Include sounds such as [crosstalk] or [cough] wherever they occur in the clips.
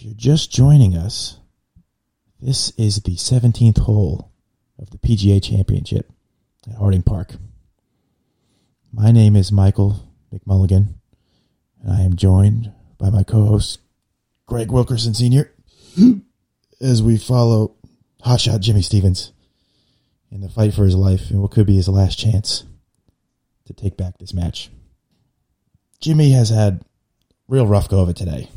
If you're just joining us, this is the 17th hole of the PGA Championship at Harding Park. My name is Michael McMulligan, and I am joined by my co host, Greg Wilkerson Sr., [gasps] as we follow hotshot Jimmy Stevens in the fight for his life and what could be his last chance to take back this match. Jimmy has had real rough go of it today.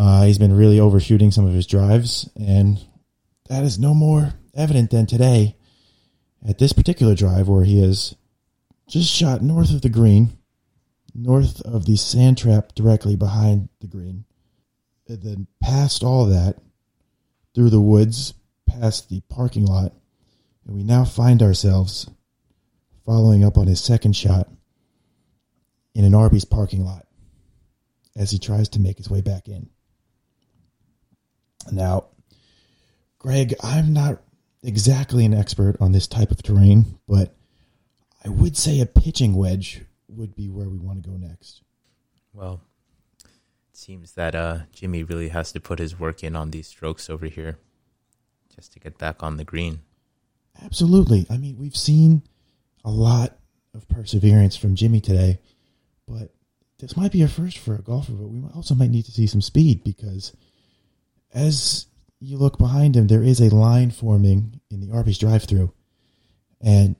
Uh, he's been really overshooting some of his drives, and that is no more evident than today at this particular drive where he has just shot north of the green, north of the sand trap directly behind the green, and then past all that, through the woods, past the parking lot, and we now find ourselves following up on his second shot in an Arby's parking lot as he tries to make his way back in. Now, Greg, I'm not exactly an expert on this type of terrain, but I would say a pitching wedge would be where we want to go next. Well, it seems that uh, Jimmy really has to put his work in on these strokes over here just to get back on the green. Absolutely. I mean, we've seen a lot of perseverance from Jimmy today, but this might be a first for a golfer, but we also might need to see some speed because as you look behind him, there is a line forming in the Arby's drive through. And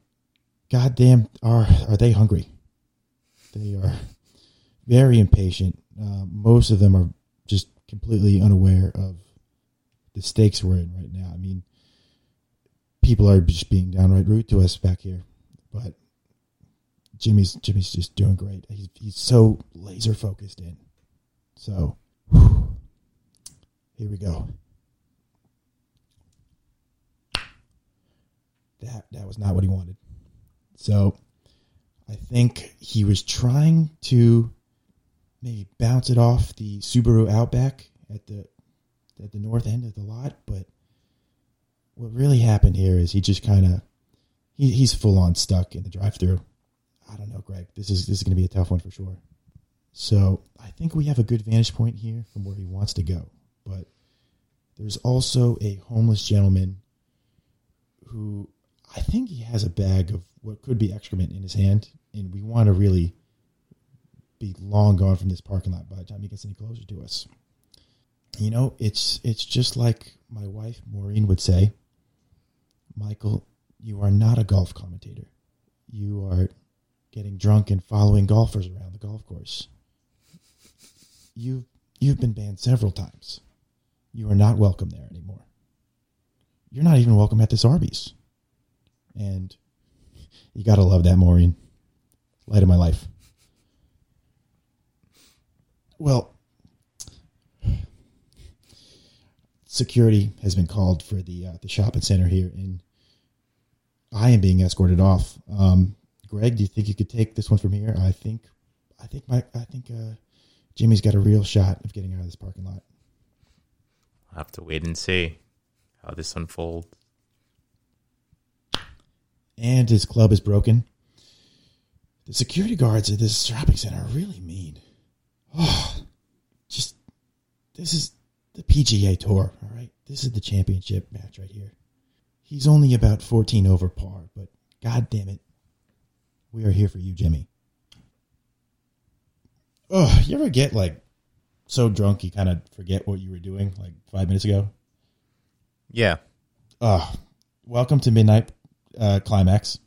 goddamn, are, are they hungry? They are very impatient. Uh, most of them are just completely unaware of the stakes we're in right now. I mean, people are just being downright rude to us back here, but Jimmy's Jimmy's just doing great. He's he's so laser focused in. So here we go. That that was not what he wanted. So I think he was trying to maybe bounce it off the Subaru Outback at the at the north end of the lot, but what really happened here is he just kind of he, he's full on stuck in the drive through. I don't know, Greg. This is this is going to be a tough one for sure. So I think we have a good vantage point here from where he wants to go, but there's also a homeless gentleman who I think he has a bag of what could be excrement in his hand, and we want to really be long gone from this parking lot by the time he gets any closer to us. You know, it's it's just like my wife Maureen would say, Michael, you are not a golf commentator. You are getting drunk and following golfers around the golf course. You've you've been banned several times. You are not welcome there anymore. You're not even welcome at this Arby's. And you gotta love that, Maureen. Light of my life. Well, security has been called for the uh, the shopping center here, and I am being escorted off. Um, Greg, do you think you could take this one from here? I think, I think my, I think uh, Jimmy's got a real shot of getting out of this parking lot. I'll have to wait and see how this unfolds. And his club is broken. The security guards at this shopping center are really mean. Oh, just this is the PGA Tour, all right? This is the championship match right here. He's only about 14 over par, but god damn it. We are here for you, Jimmy. Oh, you ever get like so drunk you kind of forget what you were doing like five minutes ago? Yeah. Oh, welcome to Midnight uh, Climax.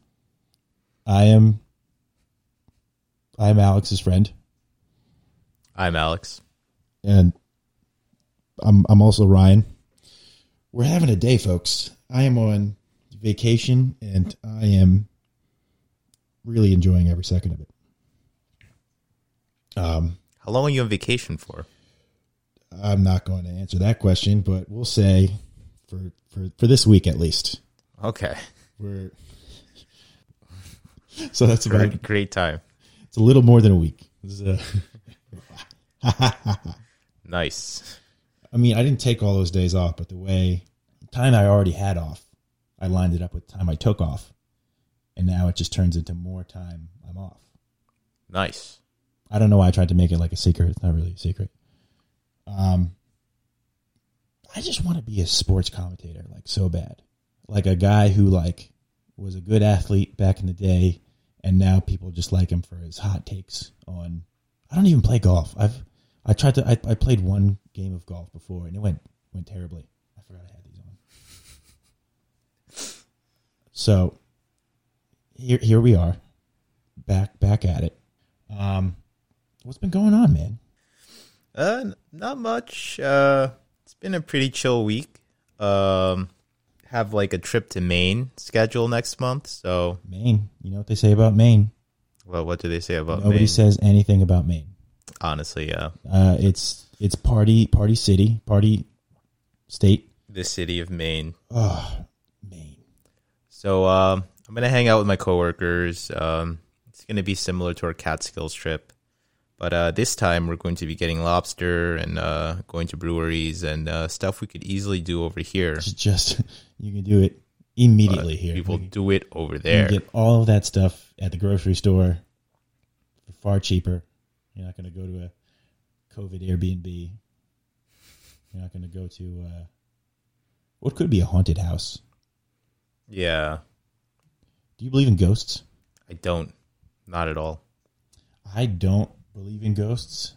I am I am Alex's friend, I'm Alex. and I'm I'm also Ryan. We're having a day, folks. I am on vacation, and I am really enjoying every second of it. Um, How long are you on vacation for? I'm not going to answer that question, but we'll say for for for this week at least. Okay. We're [laughs] so that's about Great, great time. it's a little more than a week. A, [laughs] Nice. I mean, I didn't take all those days off, but the way time I already had off, I lined it up with time I took off, and now it just turns into more time I'm off. Nice. I don't know why I tried to make it like a secret. It's not really a secret. Um, I just want to be a sports commentator, like so bad, like a guy who like was a good athlete back in the day, and now people just like him for his hot takes on. I don't even play golf. I've I tried to. I, I played one game of golf before, and it went went terribly. I forgot I had these on. So here here we are, back back at it. Um, what's been going on, man? Uh, not much. Uh, it's been a pretty chill week. Um, have like a trip to Maine scheduled next month. So, Maine. You know what they say about Maine? well, what do they say about Nobody Maine? says anything about Maine. Honestly, yeah, Uh, it's it's party party city party state. the city of Maine. Oh, Maine. So, um, I'm gonna hang out with my coworkers. Um, it's gonna be similar to our Catskills trip, but uh, this time we're going to be getting lobster and uh, going to breweries and uh, stuff we could easily do over here. It's just you can do it immediately But here. We will do it over can there. get all of that stuff at the grocery store for far cheaper. You're not going to go to a COVID Airbnb. You're not going to go to uh, what could be a haunted house. Yeah, Do you believe in ghosts? I don't, not at all. I don't believe in ghosts,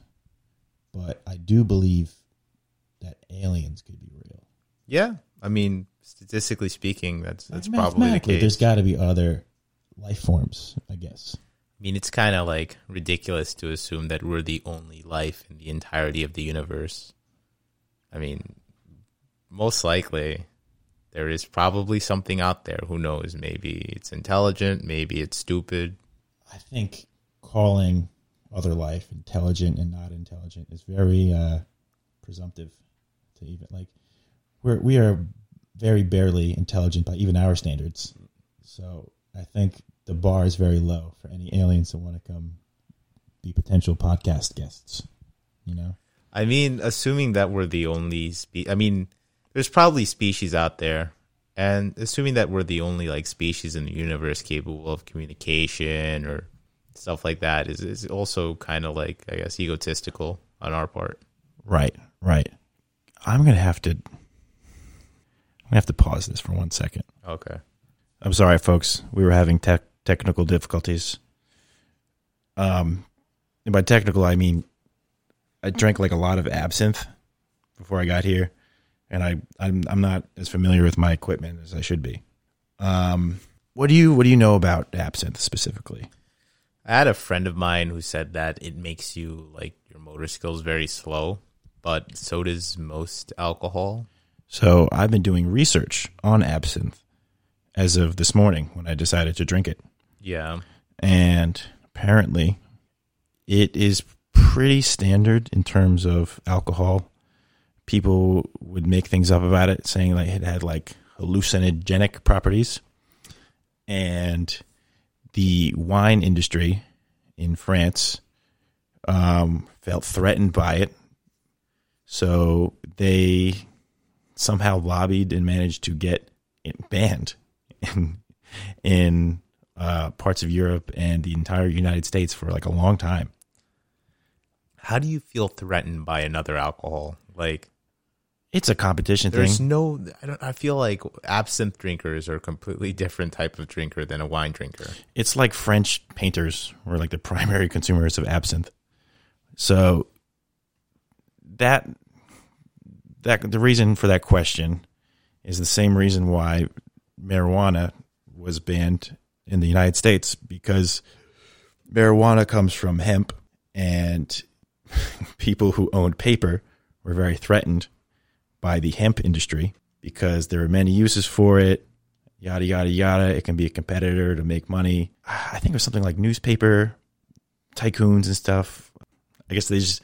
but I do believe that aliens could be real. Yeah, I mean, statistically speaking, that's that's Like, probably the case. There's got to be other life forms, I guess. I mean, it's kind of like ridiculous to assume that we're the only life in the entirety of the universe. I mean, most likely there is probably something out there. Who knows? Maybe it's intelligent, maybe it's stupid. I think calling other life intelligent and not intelligent is very uh, presumptive to even like we're we are very barely intelligent by even our standards. So I think the bar is very low for any aliens that want to come be potential podcast guests. You know, I mean, assuming that we're the only species, I mean, there's probably species out there. And assuming that we're the only like species in the universe capable of communication or stuff like that is is also kind of like I guess egotistical on our part. right, right. I'm gonna have to. I'm gonna have to pause this for one second. Okay. I'm sorry, folks. We were having tech technical difficulties. Um, and by technical, I mean I drank like a lot of absinthe before I got here, and I I'm I'm not as familiar with my equipment as I should be. Um, what do you what do you know about absinthe specifically? I had a friend of mine who said that it makes you like your motor skills very slow, but so does most alcohol. So I've been doing research on absinthe as of this morning when I decided to drink it. Yeah. and apparently it is pretty standard in terms of alcohol. People would make things up about it, saying like it had like hallucinogenic properties, and the wine industry in France um, felt threatened by it, so they somehow lobbied and managed to get it banned in in uh, parts of Europe and the entire United States for like a long time. How do you feel threatened by another alcohol? Like It's a competition thing. there's thing. no I don't I feel like absinthe drinkers are a completely [laughs] different type of drinker than a wine drinker. It's like French painters were like the [laughs] primary consumers of absinthe. So that that the reason for that question is the same reason why marijuana was banned in the United States because marijuana comes from hemp and [laughs] people who owned paper were very threatened by the hemp industry because there are many uses for it yada yada yada. It can be a competitor to make money. I think it was something like newspaper tycoons and stuff. I guess they just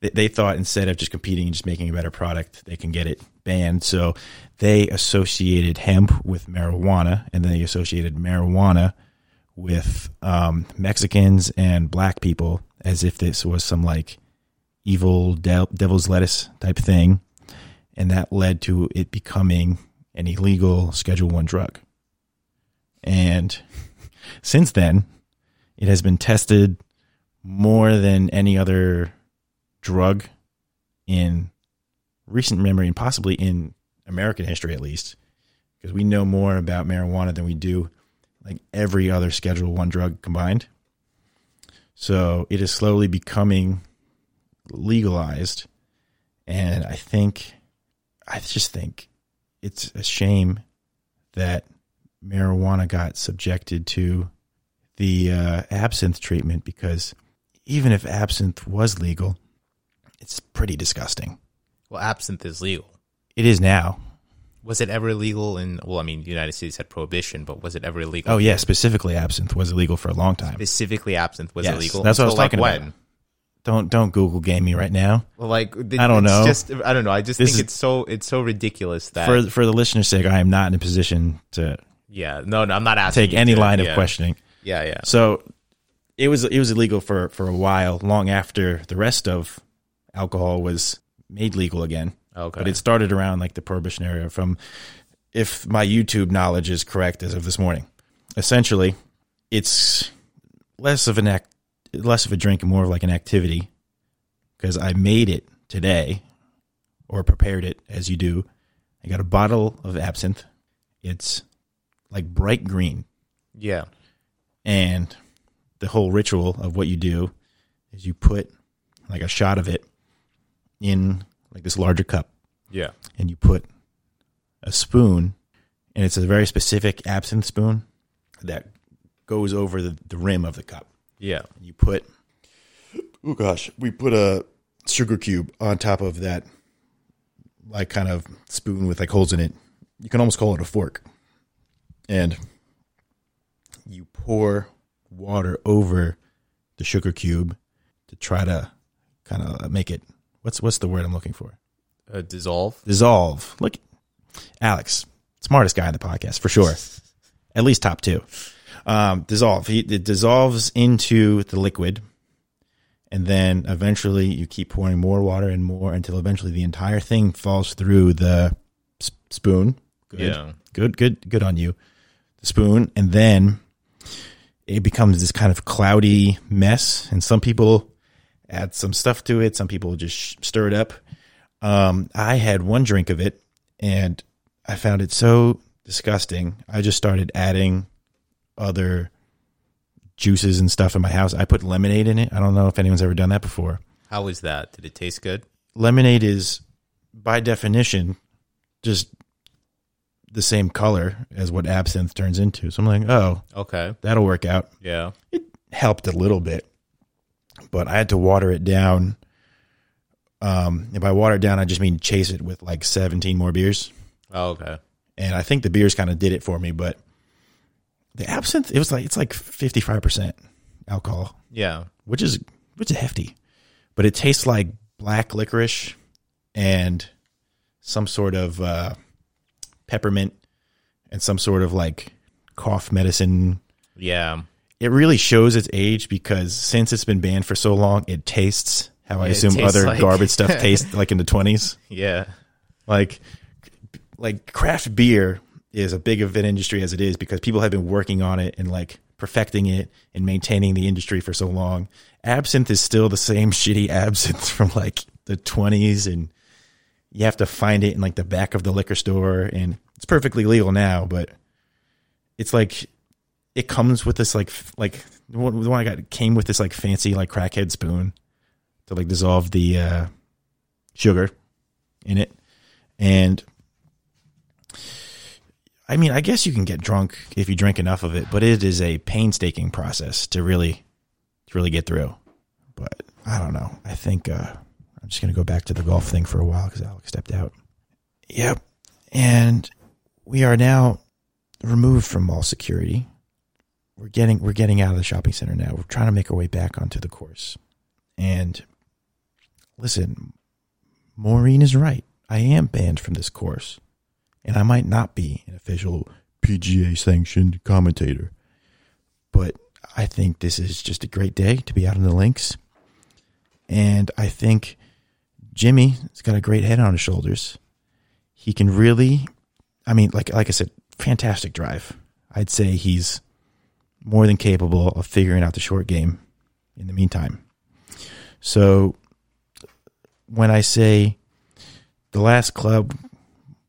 they, thought instead of just competing and just making a better product they can get it banned. So they associated hemp with marijuana and then they associated marijuana with um, mexicans and black people as if this was some like evil de- devil's lettuce type thing and that led to it becoming an illegal Schedule One drug. And since then, it has been tested more than any other drug in recent memory and possibly in American history at least, because we know more about marijuana than we do like every other Schedule One drug combined. So it is slowly becoming legalized, and I think, I just think, it's a shame that marijuana got subjected to the uh, absinthe treatment because even if absinthe was legal, it's pretty disgusting. Well, absinthe is legal. It is now. Was it ever illegal in? Well, I mean, the United States had prohibition, but was it ever illegal? Oh yeah, specifically absinthe was illegal for a long time. specifically absinthe was Yes, illegal. that's what I was like, talking about. Don't don't Google game me right now. Well, like I don't it's know. Just I don't know. I just This think is- it's so it's so ridiculous that For for the listener's sake, I am not in a position to yeah. No, no, I'm not asking. take any to- line of questioning. Yeah, yeah. So it was it was illegal for for a while, long after the rest of alcohol was made legal again. Okay. But it started around like the prohibition era from if my YouTube knowledge is correct as of this morning. Essentially, it's less of an act less of a drink and more of like an activity because I made it today or prepared it as you do. I got a bottle of absinthe. It's like bright green yeah. and the whole ritual of what you do is you put like a shot of it in like this larger cup Yeah. and you put a spoon and it's a very specific absinthe spoon that goes over the, the rim of the cup Yeah. you put oh gosh we put a sugar cube on top of that like kind of spoon with like holes in it. You can almost call it a fork. And you pour water over the sugar cube to try to kind of make it what's what's the word i'm looking for? Uh, dissolve. dissolve. Look alex smartest guy in the podcast for sure. [laughs] At least top two um, dissolve. It dissolves into the liquid and then eventually you keep pouring more water and more until eventually the entire thing falls through the s- spoon. Good. Yeah. good good good on you. The spoon and then it becomes this kind of cloudy mess and some people add some stuff to it. Some people just sh- stir it up. Um, i had one drink of it and i found it so disgusting. I just started adding other juices and stuff in my house i put lemonade in it i don't know if anyone's ever done that before How was that? Did it taste good? lemonade is by definition just the same color as what absinthe turns into so i'm like oh Okay. that'll work out Yeah. it helped a little bit, but I had to water it down. Um, if I water it down, I just mean chase it with like 17 more beers. Oh, okay. And I think the beers kind of did it for me, but the absinthe, it was like, it's like 55% alcohol, Yeah. which is, which is hefty, but it tastes like black licorice and some sort of, uh, peppermint and some sort of like cough medicine Yeah. it really shows its age because since it's been banned for so long, it tastes how I Yeah, it assume other like- garbage stuff [laughs] tastes like in the twenties. Yeah. Like, like craft beer is a big of an industry as it is because people have been working on it and like perfecting it and maintaining the industry for so long. Absinthe is still the same [laughs] shitty absinthe from like the twenties and you have to find it in like the back of the liquor store and it's perfectly legal now, but it's like it comes with this like like the one the one I got came with this like fancy like crackhead spoon to like dissolve the uh, sugar in it, and I mean I guess you can get drunk if you drink enough of it, but it is a painstaking process to really to really get through. But I don't know. I think uh, I'm just gonna go back to the golf thing for a while because Alex stepped out. Yep, and we are now removed from mall security we're getting we're getting out of the shopping center now. We're trying to make our way back onto the course. And listen, Maureen is right. I am banned from this course. And I might not be an official PGA sanctioned commentator. But I think this is just a great day to be out on the links. And I think Jimmy has got a great head on his shoulders. He can really I mean, like like I said, fantastic drive. I'd say he's more than capable of figuring out the short game in the meantime. So when I say the last club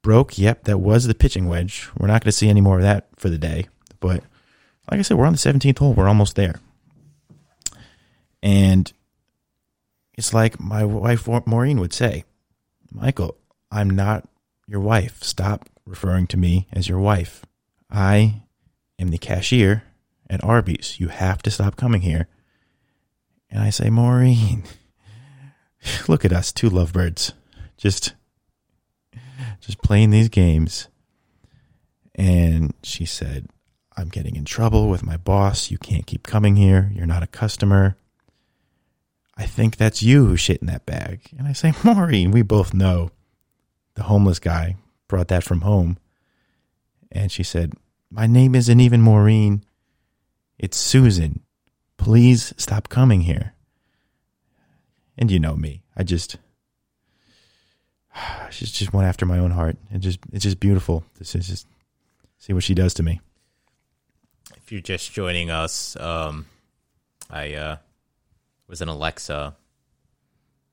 broke, yep, that was the pitching wedge. We're not going to see any more of that for the day. But like I said, we're on the 17th hole. We're almost there. And it's like my wife Maureen would say, Michael, I'm not your wife. Stop referring to me as your wife. I am the cashier at Arby's. You have to stop coming here. And I say, Maureen, [laughs] look at us, two lovebirds, just just playing these games. And she said, I'm getting in trouble with my boss. You can't keep coming here. You're not a customer. I think that's you who shit in that bag. And I say, [laughs] Maureen, we both know the homeless guy brought that from home. And she said, My name isn't even Maureen. It's Susan. Please stop coming here. And you know me. I just [sighs] she's just one after my own heart. It just it's just beautiful. This is just see what she does to me. If you're just joining us, um I uh was an Alexa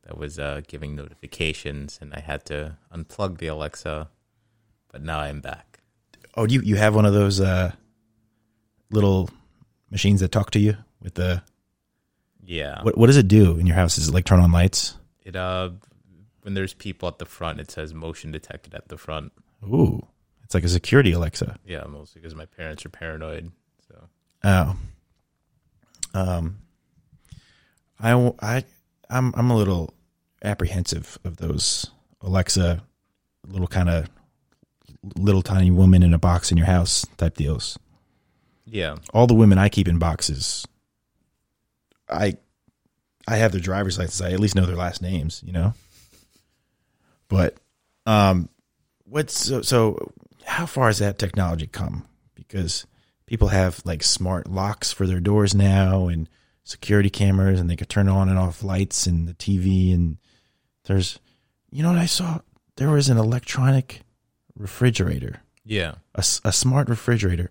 that was uh giving notifications and I had to unplug the Alexa, but now I'm back. Oh, you you have one of those uh little machines that talk to you with the Yeah. what what does it do in your house? Is it like turn on lights? It uh when there's people at the front it says motion detected at the front. Ooh. It's like a security Alexa. Yeah, mostly because my parents are paranoid. So Oh. Um I I I'm I'm a little apprehensive of those Alexa little kind of little tiny woman in a box in your house type deals. yeah. all the women I keep in boxes, I I have their driver's license. I at least know their last names, you know. But um, what's so, so? How far has that technology come? Because people have like smart locks for their doors now, and security cameras, and they can turn on and off lights and the TV. And there's, you know, what I saw there was an electronic refrigerator Yeah. a, a smart refrigerator.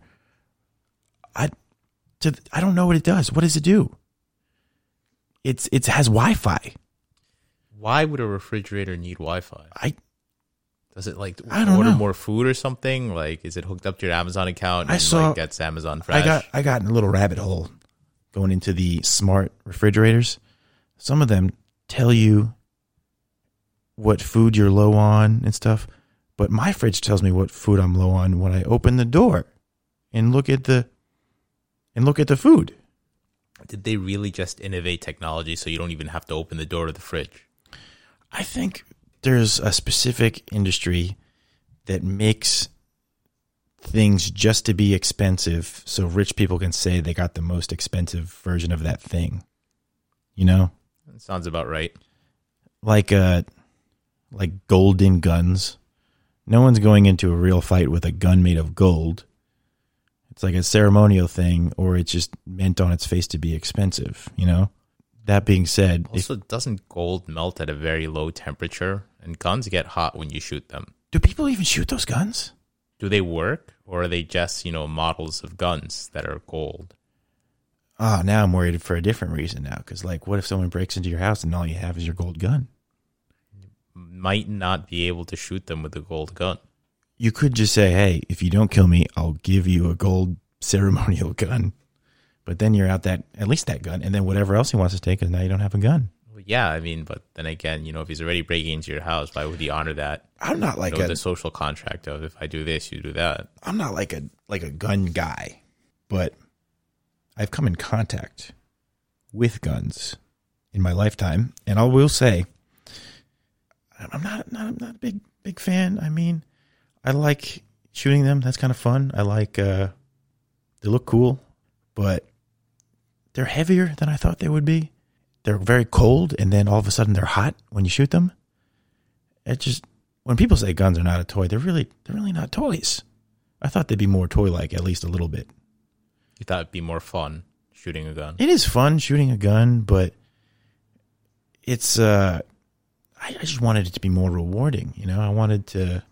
I to I don't know what it does. What does it do? It's it has Wi-Fi. Why would a refrigerator need Wi-Fi? I Does it like I don't order know. more food or something? Like, is it hooked up to your Amazon account I saw- like gets Amazon Fresh? I got I got in a little rabbit hole going into the smart refrigerators. Some of them tell you what food you're low on and stuff, but my fridge tells me what food I'm low on when I open the door and look at the and look at the food. Did they really just innovate technology so you don't even have to open the door to the fridge? I think there's a specific industry that makes things just to be expensive so rich people can say they got the most expensive version of that thing. You know? That sounds about right. Like uh like golden guns. No one's going into a real fight with a gun made of gold. It's like a ceremonial thing or it's just meant on its face to be expensive, you know? That being said, if, Also, doesn't gold melt at a very low temperature? And guns get hot when you shoot them. do people even shoot those guns? Do they work, or are they just you know models of guns that are gold? Ah, now I'm worried for a different reason now. Because, like, what if someone breaks into your house and all you have is your gold gun? Might not be able to shoot them with a gold gun. You could just say, "Hey, if you don't kill me, I'll give you a gold ceremonial [laughs] gun." But then you're out that at least that gun, and then whatever else he wants to take, because now you don't have a gun. Well, yeah, I mean, but then again, you know, if he's already breaking into your house, why would he honor that? I'm not like you know, a the social contract of if I do this, you do that. I'm not like a like a gun guy, but I've come in contact with guns in my lifetime, and I will say I'm not not I'm not a big big fan. I mean, I like shooting them. That's kind of fun. I like uh they look cool, but they're heavier than I thought they would be. They're very cold, and then all of a sudden they're hot when you shoot them. It just when people say guns are not a toy, they're really they're really not toys. I thought they'd be more toy like, at least a little bit. You thought it'd be more fun shooting a gun. It is fun shooting a gun, but it's uh I, I just wanted it to be more rewarding, you know. I wanted to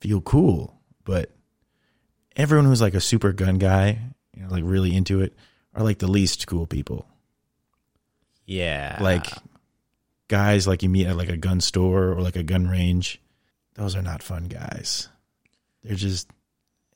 feel cool, but everyone who's like a super gun guy, you know, like really into it, are like the least cool people. Yeah, Like guys like you meet at like a gun store or like a gun range. Those are not fun guys. They're just,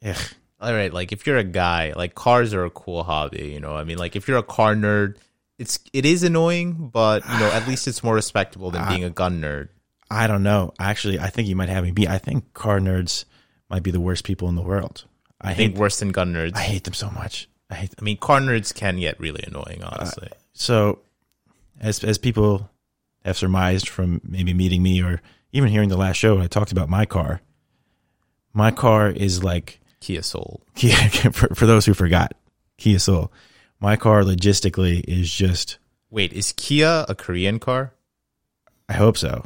ugh. All right, like if you're a guy, like cars are a cool hobby, you know. I mean, like if you're a car nerd, it's it is annoying, but you know, at least it's more respectable than [sighs] being a gun nerd. I don't know. Actually, I think you might have me beat. I think car nerds might be the worst people in the world. I, I think hate. worse than gun nerds. I I, hate them so much. I hate. mean, car nerds can get really annoying, uh, honestly. So, as as people have surmised from maybe meeting me or even hearing the last show, I talked about my car. My car is like Kia Soul. [laughs] Kia. For, for those who forgot, Kia Soul. My car logistically is just. Wait, is Kia a Korean car? I hope so,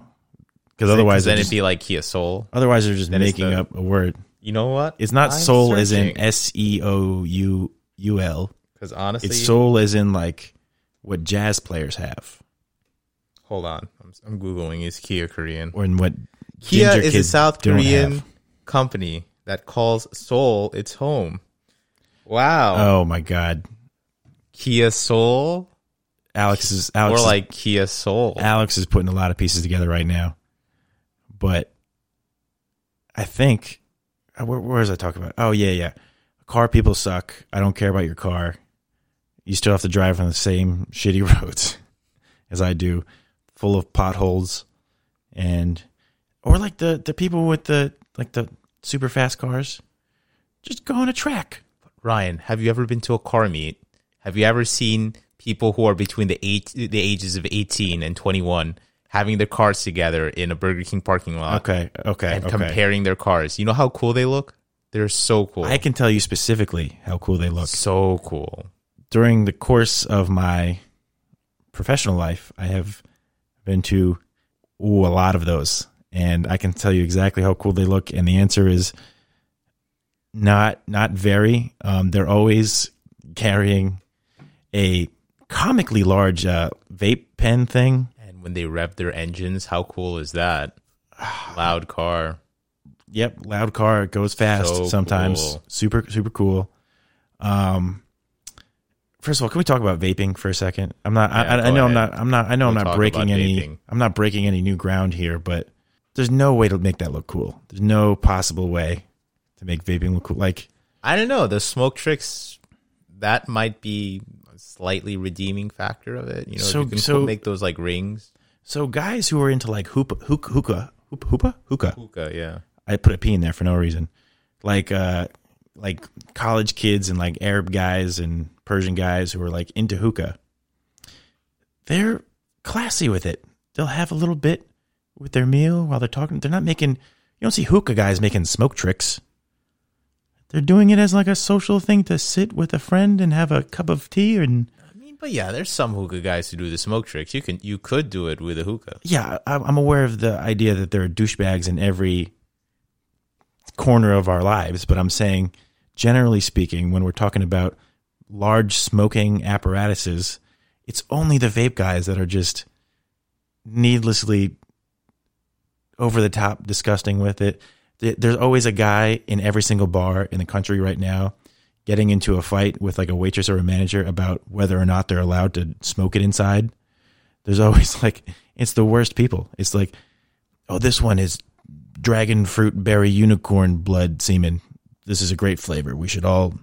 because otherwise, then they're it'd be like Kia Soul. otherwise they're just then making the- up a word. You know what? It's not I'm soul as in. S E O U U L. Because honestly, It's soul as in like what jazz players have, hold on, I'm, I'm googling. Is Kia Korean? or in what Kia is a South Korean company that calls Seoul its home. Wow, Oh my god, Kia Soul, Alex is Alex or is- like Kia Soul. Alex is putting a lot of pieces together right now, but I think uh, where, where was I talking about? Oh yeah, yeah. Car people suck. I don't care about your car. You still have to drive on the same [laughs] shitty roads as I do, full of potholes, and or like the the people with the like the super fast cars. Just go on a track. Ryan, have you ever been to a car meet? Have you ever seen people who are between the eight the ages of eighteen and twenty one having their cars together in a Burger King parking lot Okay, okay, and okay. comparing their cars? You know how cool they look? They're so cool. I can tell you specifically how cool they look. so cool. during the course of my professional life, I have been to ooh, a lot of those, and I can tell you exactly how cool they look. And the answer is not not very. Um, they're always carrying a comically large uh, vape pen thing. And when they rev their engines, how cool is that? [sighs] Loud car. Yep, loud car it goes fast So sometimes. cool. Super super cool. Um, first of all, can we talk about vaping for a second? I'm not. Yeah, I, I know I'm not. I'm not. I know We'll I'm not breaking any. vaping. I'm not breaking any new ground here, but there's no way to make that look cool. There's no possible way to make vaping look cool. Like I don't know. The smoke tricks, that might be a slightly redeeming factor of it. You know, So- you can so- make those like rings. so, guys who are into like hookah, hookah, hookah, hookah, hookah, hookah. Hookah, yeah. I put a P in there for no reason. Like uh like college kids and like Arab guys and Persian guys who are like into hookah. They're classy with it. They'll have a little bit with their meal while they're talking. They're not making you don't see hookah guys making smoke tricks. They're doing it as like a social thing to sit with a friend and have a cup of tea and I mean, but yeah, there's some hookah guys who do the smoke tricks. You can, you could do it with a hookah. yeah, I'm aware of the idea that there are douchebags in every corner of our lives, but I'm saying, generally speaking, when we're talking about large smoking apparatuses, it's only the vape guys that are just needlessly over the top disgusting with it. There's always a guy in every single bar in the country right now getting into a fight with like a waitress or a manager about whether or not they're allowed to smoke it inside. There's [laughs] always like it's the worst people. It's like, oh, this one is dragon fruit berry unicorn blood semen. This is a great flavor. We should all.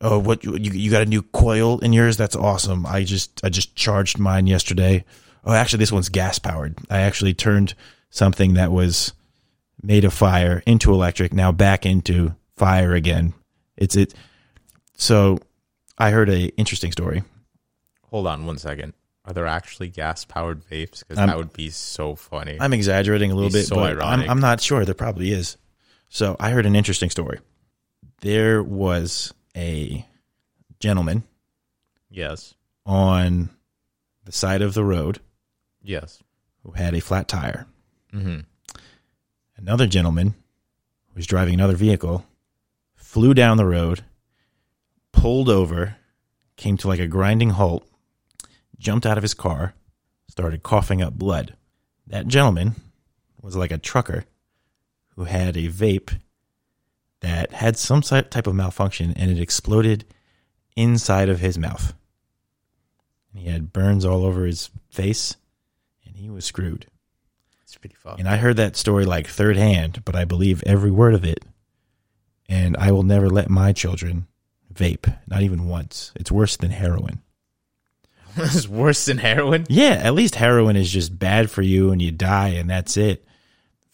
Oh, what you you got a new coil in yours? That's awesome. I just I just charged mine yesterday. Oh, actually, this one's gas powered. I actually turned something that was made of fire into electric, now back into fire again. It's it. So, I heard a interesting story. Hold on one second. Are there actually gas powered vapes? Because that would be so funny. I'm exaggerating a little bit, so but I'm. I'm not sure. There probably is. So I heard an interesting story. There was a gentleman yes. on the side of the road Yes. who had a flat tire. Mm-hmm. Another gentleman who was driving another vehicle flew down the road, pulled over, came to like a grinding halt, jumped out of his car, started coughing up blood. That gentleman was like a trucker who had a vape that had some type of malfunction and it exploded inside of his mouth. He had burns all over his face and he was screwed. It's pretty fucked. And I heard that story like third hand, but I believe every word of it. And I will never let my children vape, not even once. It's worse than heroin. [laughs] it's worse than heroin. Yeah, at least heroin is just bad for you and you die and that's it.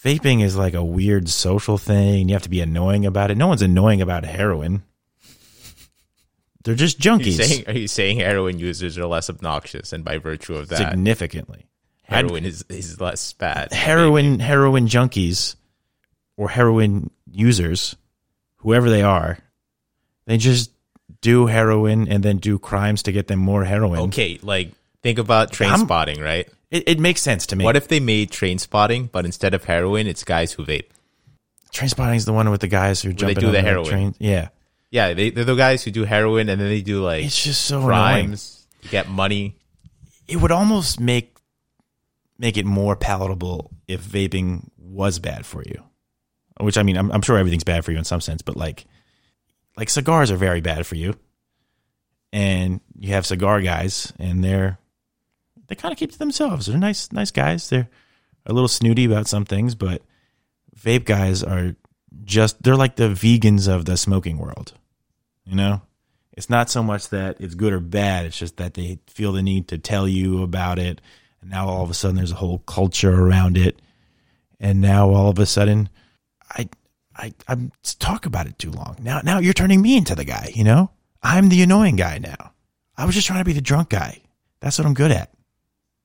Vaping is like a weird social thing. You have to be annoying about it. No one's annoying about heroin. They're just Are you, junkies. saying, are you saying heroin users are less obnoxious, and by virtue of that, significantly. heroin is, is less bad? heroin heroin junkies or heroin users, whoever they are, they just do heroin and then do crimes to get them more heroin. Okay, like think about train I'm- spotting, right? It, it makes sense to me. What if they made train spotting, but instead of heroin, it's guys who vape? Train spotting is the one with the guys who jump do the heroin. train. Yeah, Yeah, they, they're the guys who do heroin, and then they do like it's just so annoying. crimes to get money. It would almost make make it more palatable if vaping was bad for you. Which I mean, I'm, I'm sure everything's bad for you in some sense, but like like cigars are very bad for you. And you have cigar guys, and they're they kind of keep to themselves. They're nice, nice guys. They're a little snooty about some things, but vape guys are just they're like the vegans of the smoking world. You know, it's not so much that it's good or bad. It's just that they feel the need to tell you about it, and now all of a sudden there's a whole culture around it, and now all of a sudden, I, I, I'm talk about it too long. Now, now you're turning me into the guy. You know, I'm the annoying guy now. I was just trying to be the drunk guy. That's what I'm good at.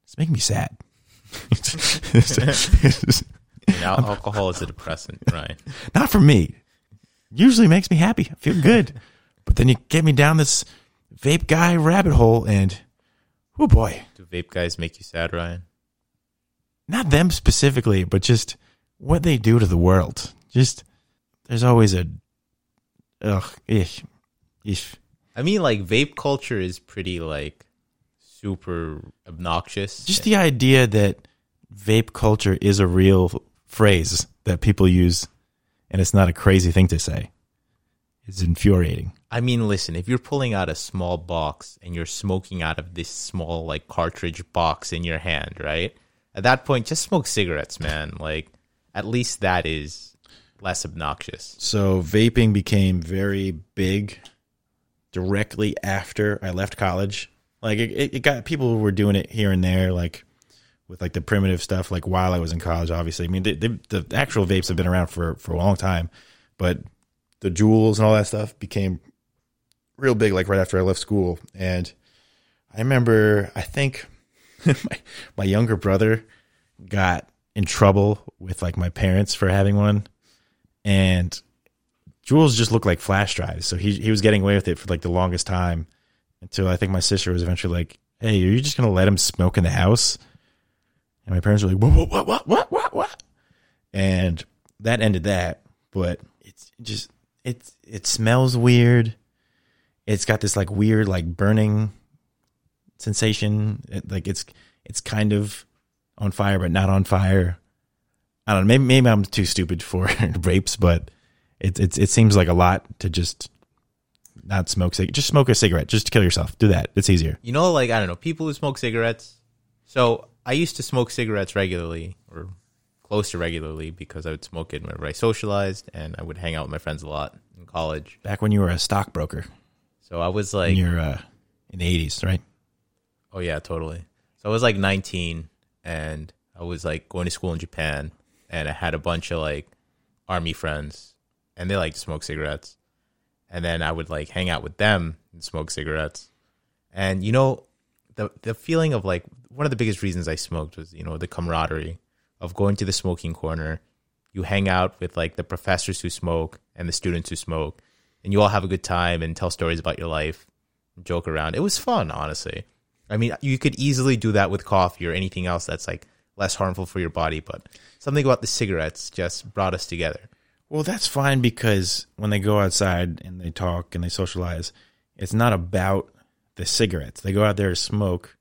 It's making me sad. [laughs] Alcohol is a depressant, right? [laughs] Not for me. Usually makes me happy. I feel good. But then you get me down this vape guy rabbit hole and oh boy. Do vape guys make you sad, Ryan? Not them specifically, but just what they do to the world. Just there's always a ugh ish. Ish. I mean, like vape culture is pretty like super obnoxious. Just the idea that vape culture is a real phrase that people use and it's not a crazy thing to say. It's infuriating. I mean, listen, if you're pulling out a small box and you're smoking out of this small like cartridge box in your hand, right? At that point, just smoke cigarettes, man. Like, at least that is less obnoxious. So vaping became very big directly after I left college. Like it, it got people were doing it here and there, like with like the primitive stuff. Like while I was in college, obviously. I mean, the actual vapes have been around for for a long time, but the Juuls and all that stuff became real big. Like right after I left school, and I remember I think [laughs] my my younger brother got in trouble with like my parents for having one, and Juuls just looked like flash drives. So he he was getting away with it for like the longest time until I think my sister was eventually like, "Hey, are you just gonna let him smoke in the house?" And my parents were like, "What? What? What? What? What? What? And that ended that. But it's just it's it smells weird. It's got this like weird like burning sensation. It, like it's it's kind of on fire but not on fire. I don't know. Maybe maybe I'm too stupid for [laughs] rapes, but it it it seems like a lot to just not smoke cig- just smoke a cigarette just to kill yourself. Do that. It's easier. You know, like I don't know, people who smoke cigarettes. So I used to smoke cigarettes regularly, or close to regularly, because I would smoke it whenever I socialized, and I would hang out with my friends a lot in college. Back when you were a stockbroker So I was in like, your uh, in the 80s, right? oh yeah, totally. So I was like 19, and I was like going to school in Japan, and I had a bunch of like army friends, and they like to smoke cigarettes, and then I would like hang out with them and smoke cigarettes, and you know, the the feeling of like one of the biggest reasons I smoked was you know the camaraderie of going to the smoking corner. You hang out with like the professors who smoke and the students who smoke, and you all have a good time and tell stories about your life, joke around. It was fun, honestly. I mean, you could easily do that with coffee or anything else that's like less harmful for your body, but something about the cigarettes just brought us together. Well, that's fine because when they go outside and they talk and they socialize, it's not about the cigarettes. They go out there to smoke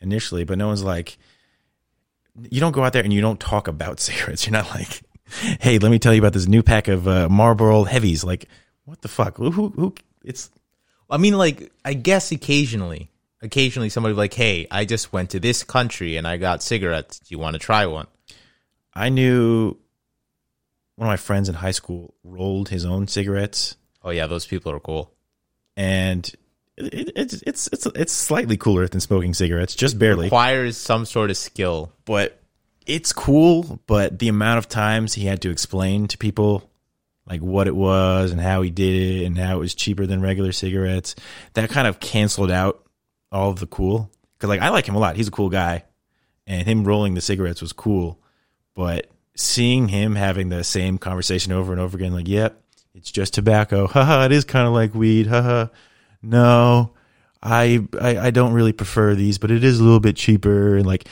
initially, but no one's like, you don't go out there and you don't talk about [laughs] cigarettes. You're not like, hey, let me tell you about this new pack of uh, Marlboro Heavies. Like, what the fuck? Who, who, who it's I mean, like, I guess occasionally, occasionally somebody like, "Hey, I just went to this country and I got cigarettes. Do you want to try one?" I knew one of my friends in high school rolled his own cigarettes, Oh yeah, those people are cool. and it, it's it's it's it's slightly cooler than smoking cigarettes, just barely. Requires some sort of skill. But it's cool. But the amount of times he had to explain to people like what it was and how he did it and how it was cheaper than regular cigarettes, that kind of canceled out all of the cool. Because like I like him a lot. He's a cool guy, and him rolling the cigarettes was cool. But seeing him having the same conversation over and over again, like, yep, it's just tobacco. [laughs] Haha, it is kind of like weed. Haha. No, I, I I don't really prefer these, but it is a little bit cheaper. And like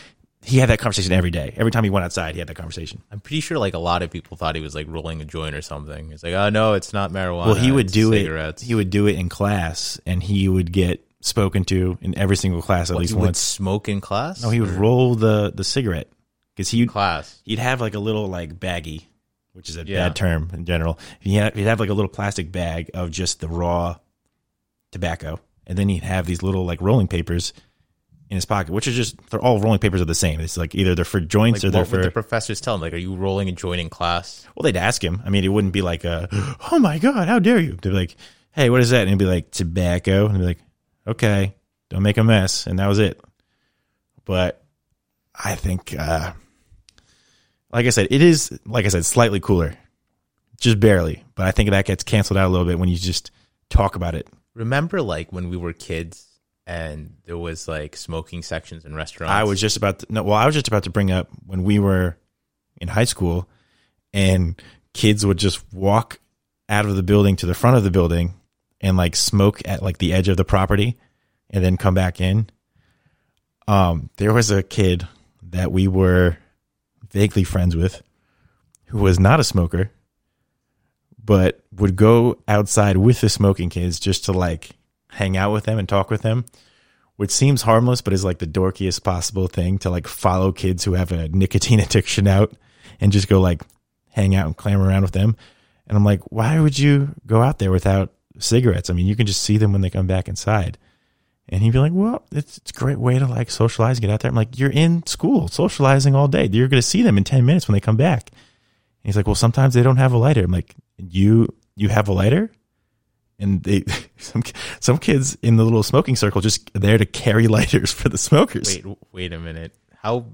he had that conversation every day. Every time he went outside, he had that conversation. I'm pretty sure like a lot of people thought he was like rolling a joint or something. It's like, oh no, it's not marijuana. Well, he would do cigarettes. it. He would do it in class, and he would get spoken to in every single class at What, least he would once. smoke in class. No, he would roll the the cigarette because he class. he'd have like a little like baggie, which is a Yeah. bad term in general. He had, he'd have like a little plastic bag of just the raw tobacco, and then he'd have these little like rolling papers in his pocket, which are just they're all rolling papers are the same. It's like either they're for joints Like, or they're for the professors tell him? Like, are you rolling a joint in class? Well, they'd ask him. I mean, it wouldn't be like a, [gasps] oh my God, how dare you? They'd be like, hey, what is that? And he'd be like, tobacco. And he'd be like, okay, don't make a mess. And that was it. But I think, uh, like I said, it is, like I said, slightly cooler, just barely. But I think that gets canceled out a little bit when you just talk about it. Remember, like when we were kids and there was like smoking sections in restaurants. I was just about to, no, well, I was just about to bring up when we were in high school and kids would just walk out of the building to the front of the building and like smoke at like the edge of the property and then come back in. Um, there was a kid that we were vaguely friends with who was not a smoker, but would go outside with the smoking kids just to like hang out with them and talk with them which seems harmless, but is like the dorkiest possible thing to like follow kids who have a nicotine [laughs] addiction out and just go like hang out and clam around with them. And I'm like, why would you go out there without cigarettes? I mean, you can just see them when they come back inside. And he'd be like, well, it's, it's a great way to like socialize, get out there. I'm like, you're in school socializing all day. You're going to see them in 10 minutes when they come back. And he's like, well, sometimes they don't have a lighter. I'm like, you, you have a lighter? and they [laughs] some some kids in the little smoking circle just there to carry [laughs] lighters for the smokers. Wait, wait a minute. How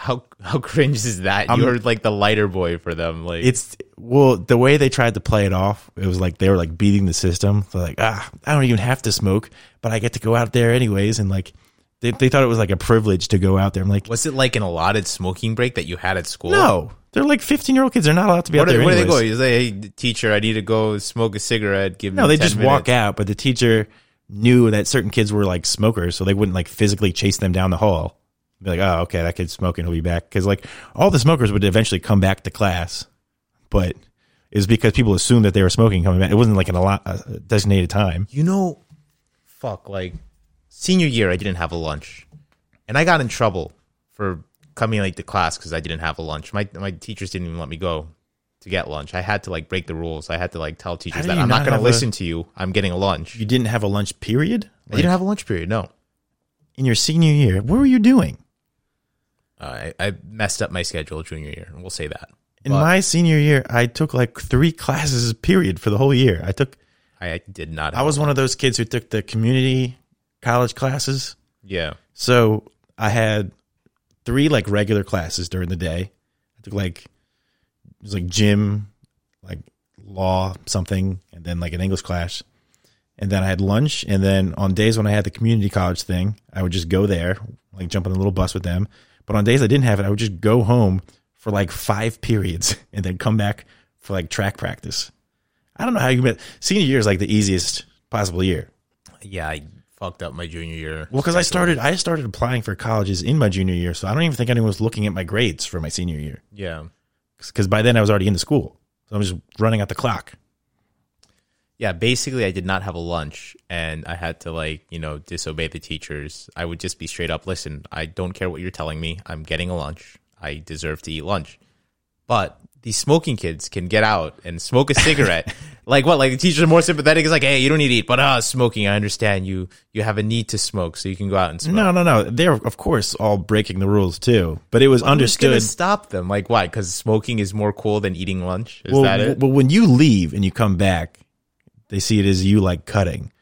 how how cringe is that? I'm- You're like the lighter boy for them. Like It's well the way they tried to play it off. It was like they were like beating the system. They're like, ah, I don't even have to smoke, but I get to go out there anyways. And like they they thought it was like a privilege to go out there. I'm like, was it like an allotted smoking break that you had at school? no, they're like 15 year old kids. They're not allowed to be What out do, there. where do they anyways. go? You say, "Hey, teacher, I need to go smoke a cigarette." Give me No, they 10 just walk out, but the teacher knew that certain kids were like smokers, so they wouldn't like physically chase them down the hall. Be like, oh, okay, that kid's smoking, he'll be back. Because like all the smokers would eventually come back to class, but it was because people assumed that they were smoking coming back. It wasn't like an a lot a designated time. You know, fuck, like senior year, I didn't have a lunch, and I got in trouble for coming late to class because I didn't have a lunch. My my teachers didn't even let me go to get lunch. I had to like break the rules. I had to like tell teachers that I'm not not going to a- listen to you. I'm getting a lunch. You didn't have a lunch period I didn't have a lunch period. No, in your senior year. What were you doing? Uh, I I messed up my schedule junior year. And we'll say that. In But my senior year, I took like three classes period for the whole year. I took. I did not. I was one of those kids who took the community college classes. yeah. So I had three like regular classes during the day. I took like it was like gym, like law something, and then like an English class. And then I had lunch, and then on days when I had the community college thing, I would just go there, like jump on a little bus with them. But on days I didn't have it, I would just go home for like five periods [laughs] and then come back for like track practice. I don't know how you met. Senior year is like the easiest possible year. Yeah, I fucked up my junior year. Well, because I started, I started applying for colleges in my junior year, so I don't even think anyone was looking at my grades for my senior year. Yeah. Because by then I was already in the school, so I'm just running out the clock. Yeah, basically, I did not have a lunch, and I had to like you know disobey the teachers. I would just be straight up, listen, I don't care what you're telling me. I'm getting a lunch. I deserve to eat lunch. But these smoking kids can get out and smoke a cigarette [laughs] Like what? Like the teachers are more sympathetic. It's like, hey, you don't need to eat, but uh, smoking. I understand you. You have a need to smoke, so you can go out and smoke. No, no, no. They're of course all breaking the rules too, but it was Who's gonna understood. stop them? Like why? Because smoking is more cool than eating lunch. Is that it? well, when you leave and you come back, they see it as you like cutting.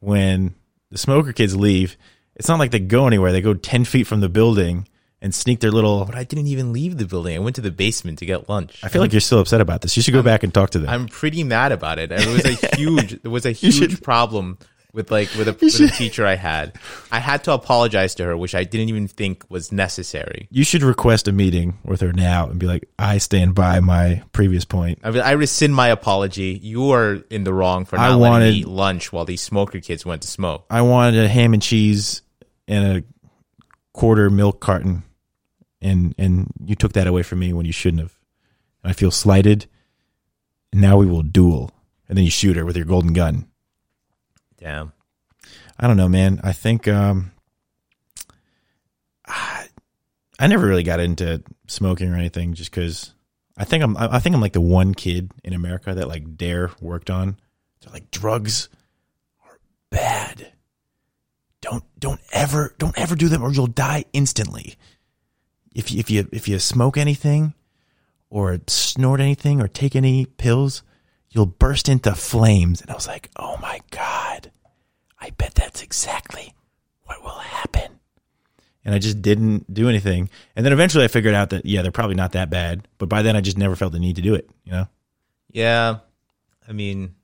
When the smoker kids leave, it's not like they go anywhere. They go ten feet from the building and sneak their little. but I didn't even leave the building. I went to the basement to get lunch. I feel like you're still upset about this. You should go back and talk to them. I'm pretty mad about it. It was a [laughs] huge, it was a huge should- problem with like with a, with a teacher I had. I had to apologize to her, which I didn't even think was necessary. you should request a meeting with her now and be like, "I stand by my previous point." I, mean, I rescind my apology. You are in the wrong for I not wanted- letting me eat lunch while these smoker kids went to smoke. I wanted a ham and cheese and a quarter milk carton, and and you took that away from me when you shouldn't have. I feel slighted. And now we will duel, and then you shoot her with your golden gun. Damn. I don't know, man. I think um, I, I never really got into smoking or anything, just because I think I'm. I think I'm like the one kid in America that like Dare worked on. Like drugs are bad. Don't don't ever don't ever do them, or you'll die instantly. If you, if you if you smoke anything, or snort anything, or take any pills, you'll burst into flames. And I was like, oh my god. I bet that's exactly what will happen. And I just didn't do anything. And then eventually I figured out that, yeah, they're probably not that bad. But by then I just never felt the need to do it, you know? Yeah. I mean,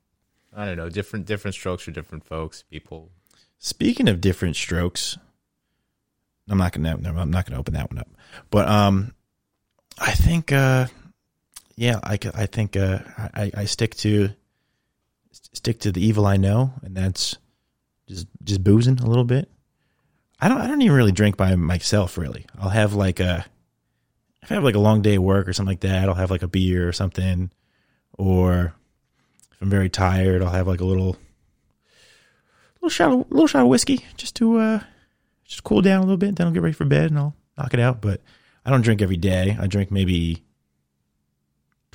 I don't know. Different different strokes for different folks. People. Speaking of different strokes, I'm not gonna no, I'm not gonna open that one up. But um I think uh yeah, I, I think uh I, I stick to stick to the evil I know, and that's just just boozing a little bit. I don't I don't even really drink by myself really. I'll have like a if I have like a long day at work or something like that, I'll have like a beer or something. Or if I'm very tired, I'll have like a little little shot of little shot of whiskey just to uh just cool down a little bit. Then I'll get ready for bed and I'll knock it out. But I don't drink every day. I drink maybe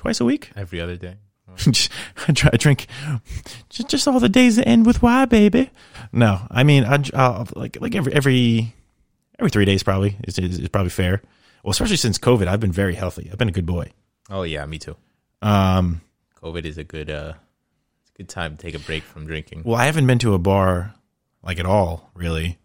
twice a week. Every other day. [laughs] I try to drink just, just all the days that end with Y, baby. No, I mean, I, I'll, like like every every every three days probably is, is is probably fair. Well, especially since COVID, I've been very healthy. I've been a good boy. Oh yeah, me too. Um, COVID is a good uh, it's a good time to take a break from drinking. well, I haven't been to a bar like at all, really,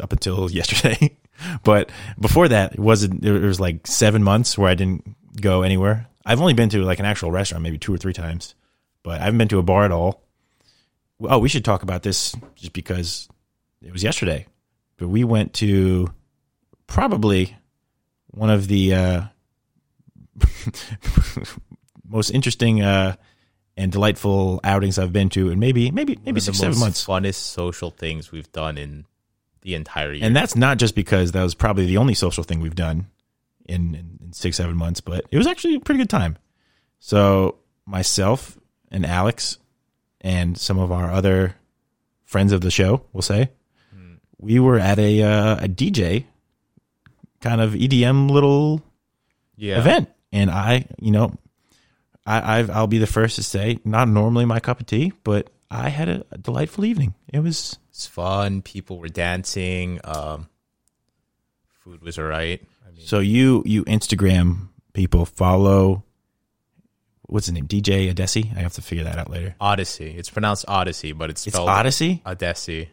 up until [laughs] yesterday. but before that, it wasn't. It was like seven months where I didn't go anywhere. I've only been to like an actual restaurant maybe two or three times, but I haven't been to a bar at all. Oh, we should talk about this just because it was yesterday. But we went to probably one of the uh, [laughs] most interesting uh, and delightful outings I've been to, and maybe maybe One maybe of the six seven months. Funnest social things we've done in the entire year. And that's not just because that was probably the only social thing we've done in, in, in six, seven months, but it was actually a pretty good time. So myself and Alex and some of our other friends of the show, we'll say, we were at a uh, a DJ kind of EDM little yeah. event, and I, you know, I I've, I'll be the first to say, not normally my cup of tea, but I had a, a delightful evening. It was It's fun. People were dancing. Um, food was alright. I mean, So you you Instagram people follow what's his name? DJ Adesi? I have to figure that out later. Odyssey. It's pronounced Odyssey, but it's It's spelled Odyssey? Odessi.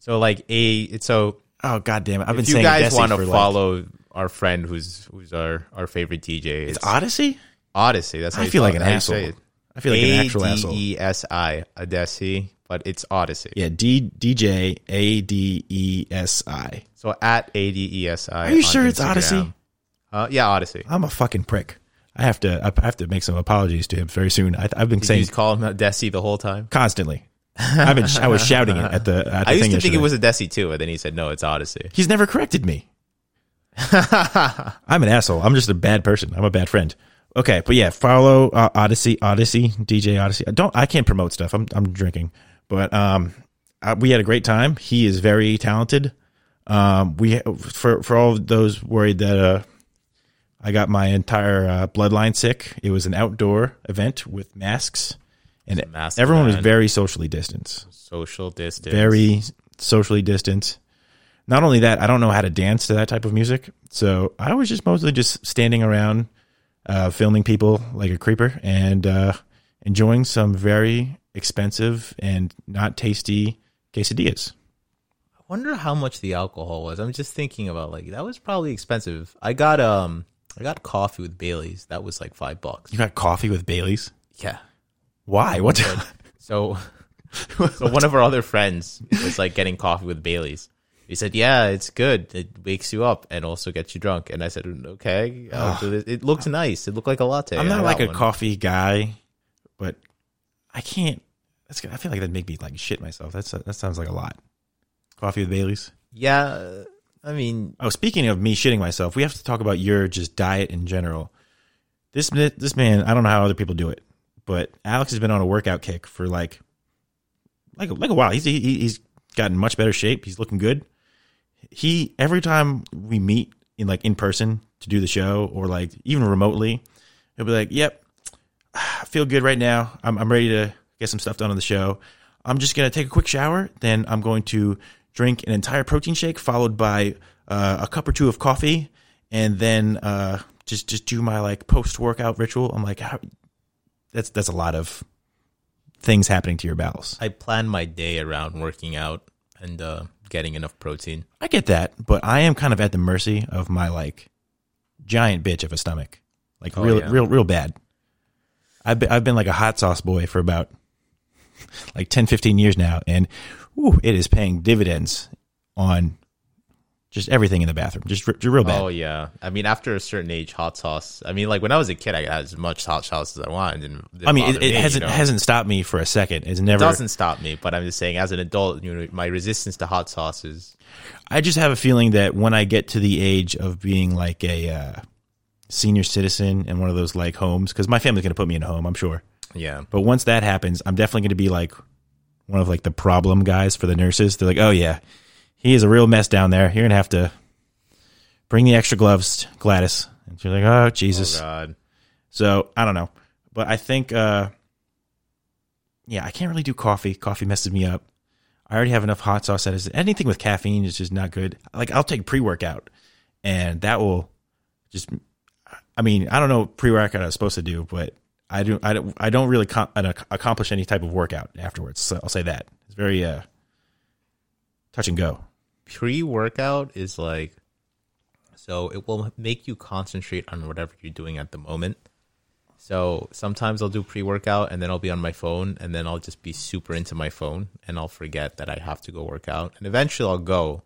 So like a it's so Oh god damn it. I've been if you saying guys Adesi want to for like- follow our friend who's who's our our favorite DJ, it's Odyssey? Odyssey. That's how I you feel like an. Asshole. I feel like an actual asshole. A D E S I Odessi, but it's Odyssey. Yeah, D DJ A D E S I. So at A D E S I. Are you sure it's Odyssey? Uh, yeah, Odyssey. I'm a fucking prick. I have to I have to make some apologies to him very soon. I, I've been Did saying you call him Odessi the whole time? constantly. I've been I was shouting it at the at the [laughs] I used to think it yesterday. was Odessi too, and then he said no, it's Odyssey. He's never corrected me. [laughs] I'm an asshole. I'm just a bad person. I'm a bad friend. Okay, but yeah, follow uh, Odyssey, Odyssey, DJ Odyssey. I don't I can't promote stuff. I'm I'm drinking, but um, we had a great time. He is very talented. Um, we for for all of those worried that uh, I got my entire uh, bloodline sick. It was an outdoor event with masks, and massive everyone was very socially distanced. Social distance. Very socially distanced. Not only that, I don't know how to dance to that type of music, so I was just mostly just standing around, uh, filming people like a creeper and uh, enjoying some very expensive and not tasty quesadillas. I wonder how much the alcohol was. I'm just thinking about like that was probably expensive. I got um I got coffee with Bailey's. That was like five bucks. You got coffee with Bailey's? Yeah. Why? What? [laughs] So [laughs] so one of our other friends was like getting coffee with Bailey's. He said, "Yeah, it's good. It wakes you up and also gets you drunk." And I said, "Okay, I'll do this. it looks nice. It looked like a latte." I'm not like a one. coffee guy, but I can't. That's. I feel like that'd make me like shit myself. That's that sounds like a lot. Coffee with Bailey's. Yeah, I mean, Oh, speaking of me shitting myself, we have to talk about your just diet in general. This this man, I don't know how other people do it, but Alex has been on a workout kick for like like like a while. He's he, he's gotten much better shape. He's looking good. He every time we meet in like in person to do the show or like even remotely, he'll be like, "Yep, I feel good right now. I'm I'm ready to get some stuff done on the show. I'm just gonna take a quick shower, then I'm going to drink an entire protein shake followed by uh, a cup or two of coffee, and then uh, just just do my like post workout ritual. I'm like, how, that's that's a lot of things happening to your bowels. I plan my day around working out and uh, getting enough protein. I get that, but I am kind of at the mercy of my like giant bitch of a stomach, like Oh, real, yeah. real, real bad. I've been, I've been like a hot sauce boy for about [laughs] like 10, 15 years now, and ooh, it is paying dividends on just everything in the bathroom, just, r- just real bad. Oh yeah, I mean after a certain age, hot sauce. I mean, like when I was a kid, I got as much hot sauce as I wanted. Didn't, didn't I mean, it, it me, hasn't know? hasn't stopped me for a second. It's It never. doesn't stop me, but I'm just saying, as an adult, you know, my resistance to hot sauce is I just have a feeling that when I get to the age of being like a uh, senior citizen in one of those like homes, because my family's going to put me in a home, I'm sure. Yeah. But once that happens, I'm definitely going to be like one of like the problem guys for the nurses. They're like, "Oh yeah, he is a real mess down there. You're gonna have to bring the extra gloves, Gladys." And she's like, "Oh Oh Jesus." god. so I don't know, but I think, uh, yeah, I can't really do coffee. Coffee messes me up. I already have enough hot sauce that is anything with caffeine is just not good. Like I'll take pre workout, and that will just. I mean, I don't know what pre workout I was supposed to do, but I don't I don't. I don't really com- uh, accomplish any type of workout afterwards. So I'll say that it's very uh, touch and go. Pre workout is like, so it will make you concentrate on whatever you're doing at the moment. So sometimes I'll do pre workout and then I'll be on my phone and then I'll just be super into my phone and I'll forget that I have to go work out. And eventually I'll go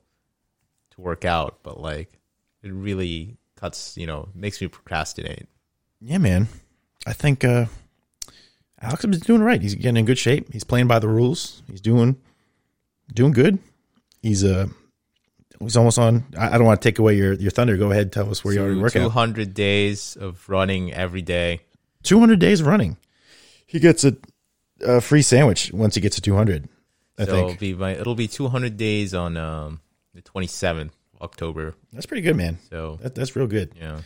to work out, but like it really cuts, you know, makes me procrastinate. Yeah, man. I think uh, Alex is doing right. He's getting in good shape. He's playing by the rules. He's doing doing good. He's uh he's almost on. I, I don't want to take away your your thunder. Go ahead, tell us where you are in Two hundred days of running every day. Two hundred days of running. He gets a, a free sandwich once he gets to two hundred. I so it'll think be my it'll be two hundred days on um the twenty seventh October. that's pretty good, man. So That, that's real good. yeah.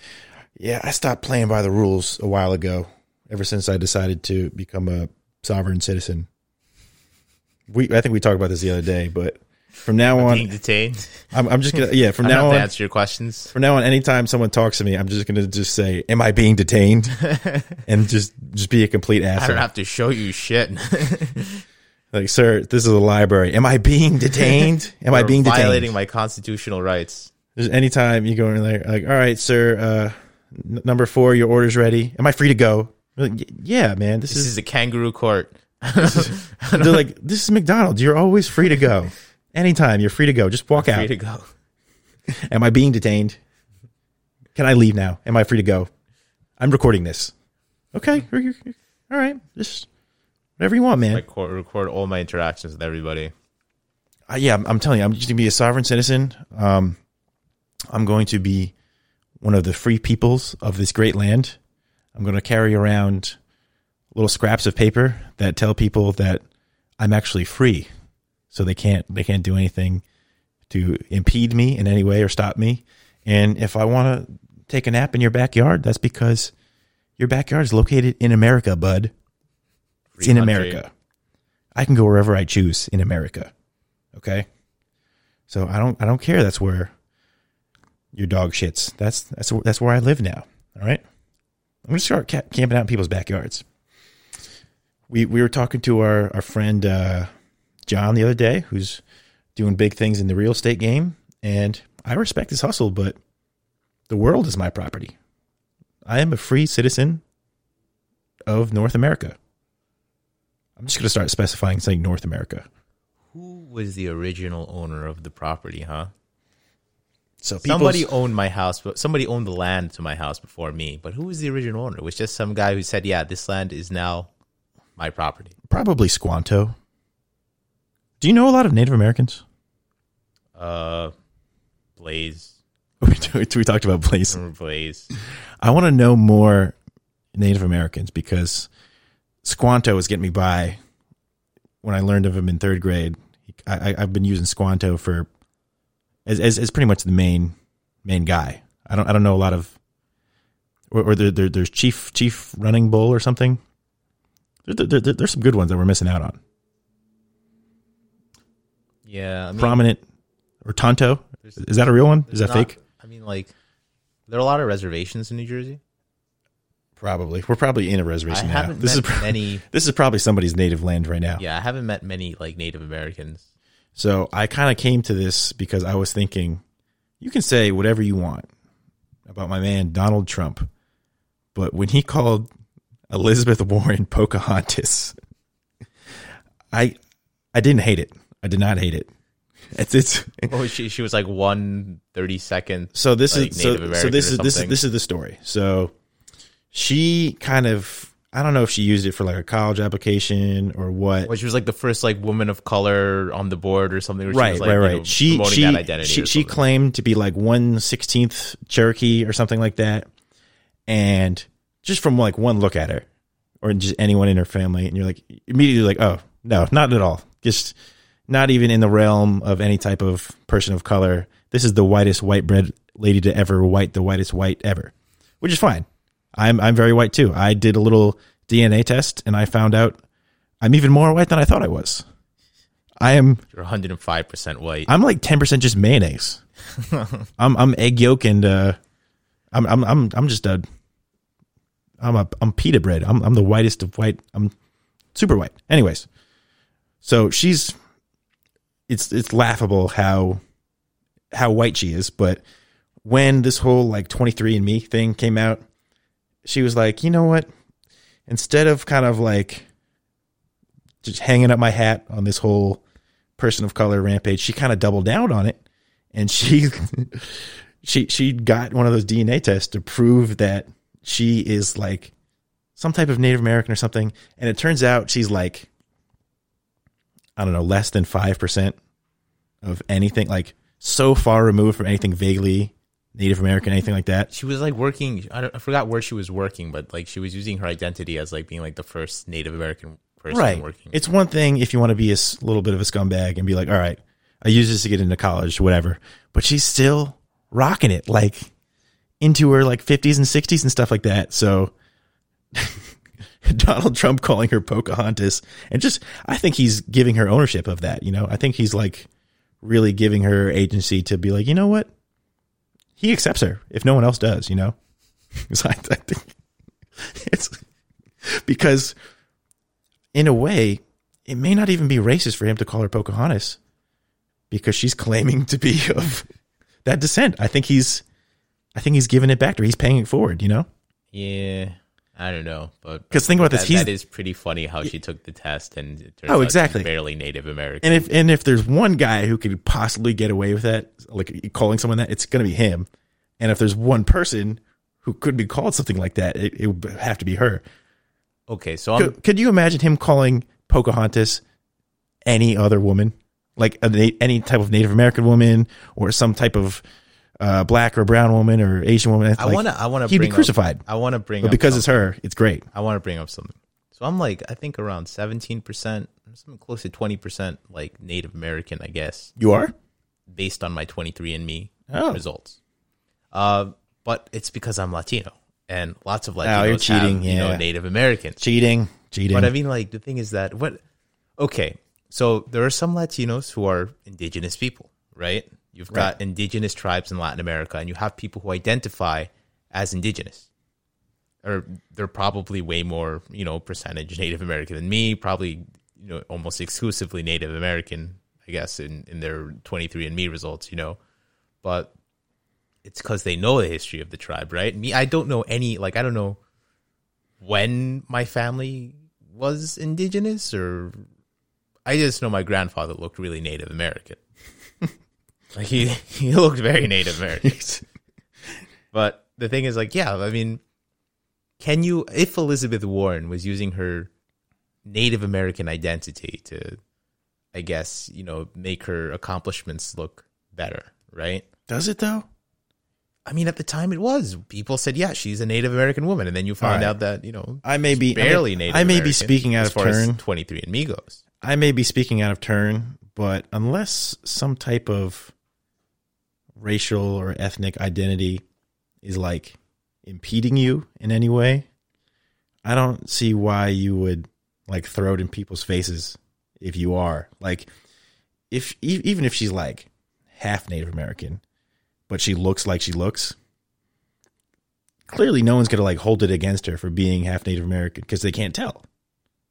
Yeah, I stopped playing by the rules a while ago. Ever since I decided to become a sovereign citizen. We I think we talked about this the other day, but from now on, Being detained. I'm, I'm just gonna yeah. From now on, answer your questions. from now on, anytime someone talks to me, I'm just gonna just say, "Am I being detained?" [laughs] and just just be a complete ass. I don't have to show you shit. [laughs] Like, sir, this is a library. Am I being detained? Am I being detained? violating my constitutional rights? There's anytime you go in there, like, all right, sir, uh, n- number four, your order's ready. Am I free to go? Like, yeah, man. This, This is. is a kangaroo court. [laughs] They're like, this is McDonald's. You're always free to go. Anytime you're free to go. Just walk Free out. to go. Am I being detained? Can I leave now? Am I free to go? I'm recording this. Okay. All right. Just whatever you want, man. Record all my interactions with everybody. uh, yeah, I'm, I'm telling you, I'm just gonna be a sovereign citizen. Um, I'm going to be one of the free peoples of this great land. I'm going to carry around little scraps of paper that tell people that I'm actually free, so they can't they can't do anything to impede me in any way or stop me. And if I want to take a nap in your backyard, that's because your backyard is located in America, bud. It's in country. America. I can go wherever I choose in America. Okay? So I don't I don't care that's where your dog shits. That's that's that's where I live now. All right? I'm to start ca- camping out in people's backyards. We we were talking to our our friend uh, John the other day, who's doing big things in the real estate game, and I respect his hustle, but the world is my property. I am a free citizen of North America. I'm just to start specifying saying North America. Who was the original owner of the property, huh? So Somebody owned my house, but somebody owned the land to my house before me. But who was the original owner? It was just some guy who said, "Yeah, this land is now my property." probably Squanto. Do you know a lot of Native Americans? Uh, Blaze, [laughs] we talked about Blaze. Blaze? I want to know more Native Americans because Squanto was getting me by when I learned of him in third grade. I, I, I've been using Squanto for as, as as pretty much the main main guy. I don't I don't know a lot of or, or there, there, there's Chief Chief Running Bull or something. There, there, there- there's some good ones that we're missing out on. Yeah, I mean, Prominent or Tonto is that a real one? Is that not- fake? I mean, like, there are a lot of reservations in New Jersey. Probably. We're probably in a reservation now. haven't This is pro- many. [laughs] this is probably somebody's native land right now. Yeah, I haven't met many like Native Americans. So I kind of came to this because I was thinking, you can say whatever you want about my man Donald Trump, but when he called Elizabeth Warren [laughs] Pocahontas, I I didn't hate it. I did not hate it. It's it's [laughs] Oh, she she was like one thirty second. so this Like is so, Native so American this is this is this is the story. So she kind of I don't know if she used it for like a college application or what. Well, she was like the first like woman of color on the board or something. Right, was, like, right, you right. know, she she that identity. she, she claimed to be like one sixteenth Cherokee or something like that, and just from like one look at her, or just anyone in her family, and you're like immediately like, oh no, not at all. Just not even in the realm of any type of person of color. This is the whitest white bread lady to ever white the whitest white ever, which is fine. I'm I'm very white too. I did a little DNA test and I found out I'm even more white than I thought I was. I am You're 105 percent white. I'm like ten percent just mayonnaise. [laughs] I'm I'm egg yolk and uh, I'm I'm I'm I'm just a I'm a I'm pita bread. I'm I'm the whitest of white. I'm super white. Anyways, so she's it's it's laughable how how white she is, but when this whole like 23andMe thing came out, she was like, "You know what? Instead of kind of like just hanging up my hat on this whole person of color rampage, she kind of doubled down on it and she [laughs] she she got one of those DNA tests to prove that she is like some type of Native American or something. And it turns out she's like I don't know, less than five percent of anything, like so far removed from anything vaguely Native American, anything like that. she was like working. I, don't, I forgot where she was working, but like she was using her identity as like being like the first Native American person right. working. It's one thing if you want to be a little bit of a scumbag and be like, all right, I use this to get into college, whatever. But she's still rocking it, like into her like 50s and 60s and stuff like that. So [laughs] Donald Trump calling her Pocahontas and just, I think he's giving her ownership of that. You know, I think he's like really giving her agency to be like, you know what? He accepts her if no one else does, you know? [laughs] I, I think [laughs] it's because in a way, it may not even be racist for him to call her Pocahontas because she's claiming to be [laughs] of that descent. I think he's, I think he's giving it back to her. He's paying it forward, you know? yeah, I don't know, but because think about this, That, he's- that is pretty funny how she took the test and it turns Oh, exactly. barely Native American. And if and if there's one guy who could possibly get away with that, like calling someone that, it's going to be him. And if there's one person who could be called something like that, it, it would have to be her. okay, so I'm Could, could you imagine him calling Pocahontas any other woman, like a, any type of Native American woman or some type of uh, black or brown woman or Asian woman? I Like, to I want to he'd be crucified. Up, I want to bring but up because it's her, it's great. I want to bring up something. So I'm like I think around 17 percent, something close to 20 percent like Native American, I guess, You are. based on my 23andMe Oh. results. Uh, but it's because I'm Latino, and lots of Latinos Oh, you're cheating, have, you know, yeah. Native Americans. Cheating, cheating. But I mean, like the thing is that what? Okay, so there are some Latinos who are indigenous people, right? You've got indigenous tribes in Latin America, and you have people who identify as indigenous, or they're probably way more, you know, percentage Native American than me. Probably, you know, almost exclusively Native American, I guess, in in their twenty three and Me results, you know, but it's because they know the history of the tribe, right? Me, I don't know any, like, I don't know when my family was indigenous or I just know my grandfather looked really Native American. Like he [laughs] he looked very Native American. [laughs] But the thing is like, yeah, I mean can you if Elizabeth Warren was using her Native American identity to I guess, you know, make her accomplishments look better, right? Does it though? I mean, at the time it was. People said, yeah, she's a Native American woman. And then you find right. out that, you know, I may be barely I may, Native I may be speaking out of turn. 23andMe goes. I may be speaking out of turn, but unless some type of racial or ethnic identity is like impeding you in any way, I don't see why you would like throw it in people's faces if you are. Like if even if she's like half Native American, but she looks like she looks, clearly no one's going to like hold it against her for being half Native American because they can't tell.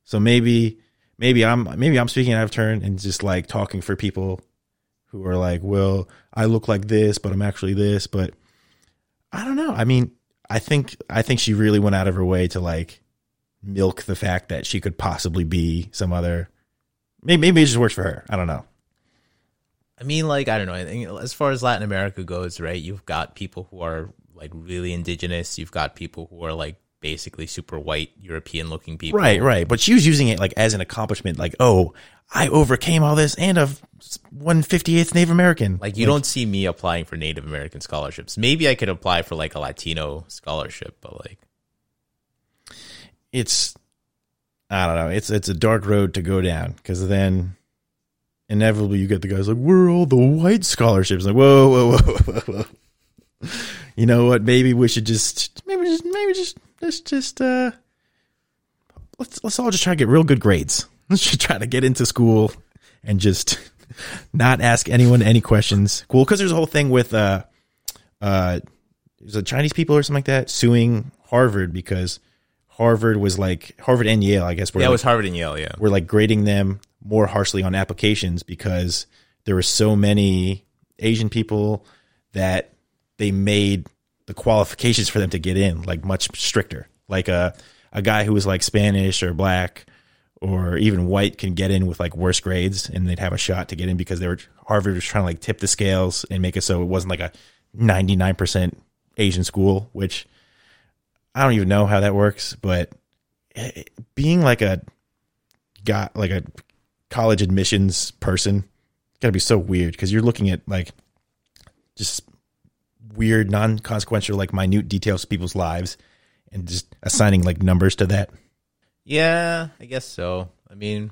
So maybe maybe I'm maybe I'm speaking out of turn and just like talking for people who are like, well, I look like this, but I'm actually this. But I don't know. I mean, I think I think she really went out of her way to like milk the fact that she could possibly be some other. Maybe maybe it just works for her. I don't know. I mean, like, I don't know. As far as Latin America goes, right, you've got people who are like really indigenous. You've got people who are like basically super white European looking people. Right, right. But she was using it like as an accomplishment, like, oh, I overcame all this and a one fifty eighth Native American. Like, you don't see me applying for Native American scholarships. Maybe I could apply for like a Latino scholarship, but like, it's I don't know. It's it's a dark road to go down because then inevitably you get the guys like, "Where are all the white scholarships?" Like, whoa, whoa, whoa, whoa, whoa. You know what? Maybe we should just maybe just maybe just let's just uh let's let's all just try to get real good grades. [laughs] Let's just try to get into school and just [laughs] not ask anyone any questions. Cool, because there's a whole thing with uh uh there's a Chinese people or something like that suing Harvard because Harvard was like Harvard and Yale, I guess, were yeah, it was Harvard and Yale. Yeah. we're like grading them more harshly on applications because there were so many Asian people that they made the qualifications for them to get in like much stricter. Like a a guy who was like Spanish or black or even white can get in with like worse grades and they'd have a shot to get in because they were Harvard was trying to like tip the scales and make it so it wasn't like a 99% Asian school, which I don't even know how that works, but eh, being like a got like a college admissions person got to be so weird because you're looking at like just weird non-consequential like minute details of people's lives and just assigning like numbers to that Yeah, I guess so. I mean,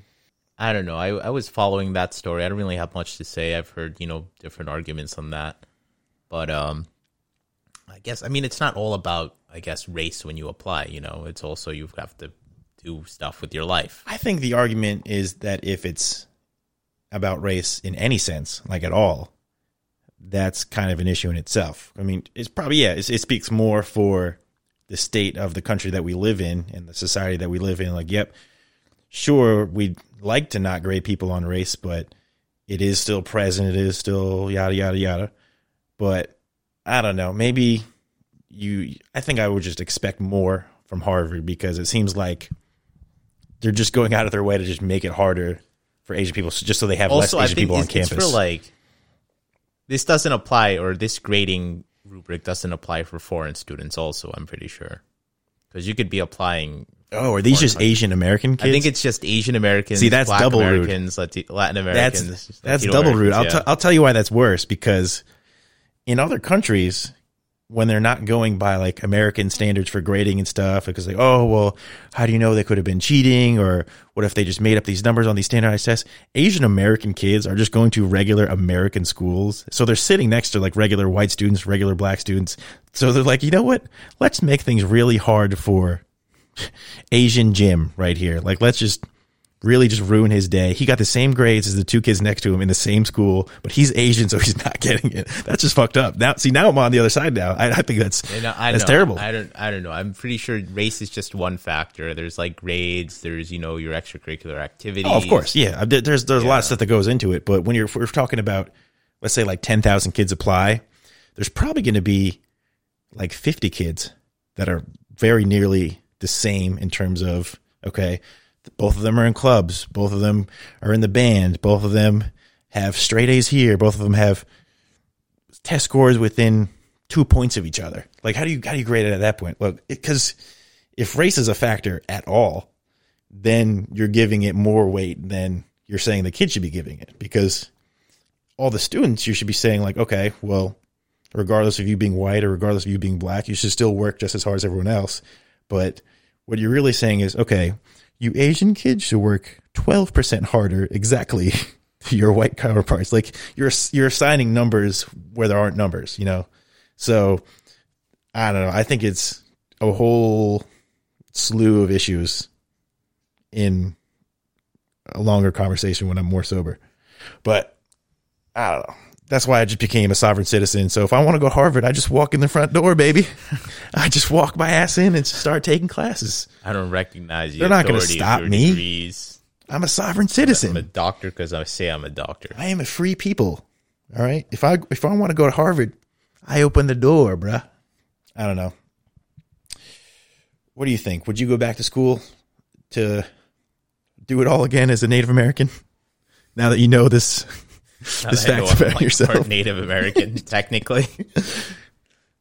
I don't know. I I was following that story. I don't really have much to say. I've heard, you know, different arguments on that. But um I guess I mean it's not all about I guess race when you apply, you know. It's also you have to do stuff with your life. i think the argument is that if it's about race in any sense like at all that's kind of an issue in itself. I mean it's probably yeah it's, it speaks more for the state of the country that we live in and the society that we live in. Like yep sure we'd like to not grade people on race but it is still present it is still yada yada yada. But i don't know maybe you i think i would just expect more from harvard because it seems like they're just going out of their way to just make it harder for asian people just so they have Also, less asian people on it's, it's campus. for like this doesn't apply or this grading rubric doesn't apply for foreign students also, I'm pretty sure. Cuz you could be applying oh are these just asian american kids I think it's just Asian Americans. See, that's Black double. Americans, Lati- Latin that's Americans. that's Latino double. Americans, I'll yeah. t- I'll tell you why that's worse because in other countries when they're not going by like American standards for grading and stuff, because like, oh, well, how do you know they could have been cheating? Or what if they just made up these numbers on these standardized tests? Asian American kids are just going to regular American schools. So they're sitting next to like regular white students, regular black students. So they're like, you know what? Let's make things really hard for Asian Jim right here. Like, let's just really just ruin his day. He got the same grades as the two kids next to him in the same school, but he's Asian, so [laughs] he's not getting it. That's just fucked up. Now, see, now I'm on the other side now. I, I think that's And I, I that's know, terrible. I don't. I don't know. I'm pretty sure race is just one factor. There's like grades. There's you know your extracurricular activities. Oh, of course, yeah. There- There's there's a lot of stuff that goes into it, but when you're we're talking about, let's say like ten thousand kids apply, there's probably going to be like fifty kids that are very nearly the same in terms of okay, both of them are in clubs, both of them are in the band, both of them have straight A's here, both of them have test scores within two points of each other. Like how do you how do you grade it at that point? Well, because if race is a factor at all, then you're giving it more weight than you're saying the kid should be giving it because all the students you should be saying like okay well regardless of you being white or regardless of you being black you should still work just as hard as everyone else but what you're really saying is okay you asian kids should work 12% harder exactly [laughs] to your white counterparts like you're you're assigning numbers where there aren't numbers you know so i don't know i think it's a whole slew of issues in a longer conversation when I'm more sober. But I don't know. That's why I just became a sovereign citizen. So if I want to go to Harvard, I just walk in the front door, baby. [laughs] I just walk my ass in and start taking classes. I don't recognize you. They're not gonna stop me. Degrees. I'm a sovereign citizen. I'm a doctor because I say I'm a doctor. I am a free people. All right. If I if I want to go to Harvard, I open the door, bruh. I don't know. What do you think? Would you go back to school to do it all again as a Native American? Now that you know this [laughs] this that I know fact about like, yourself. part Native American, [laughs] technically.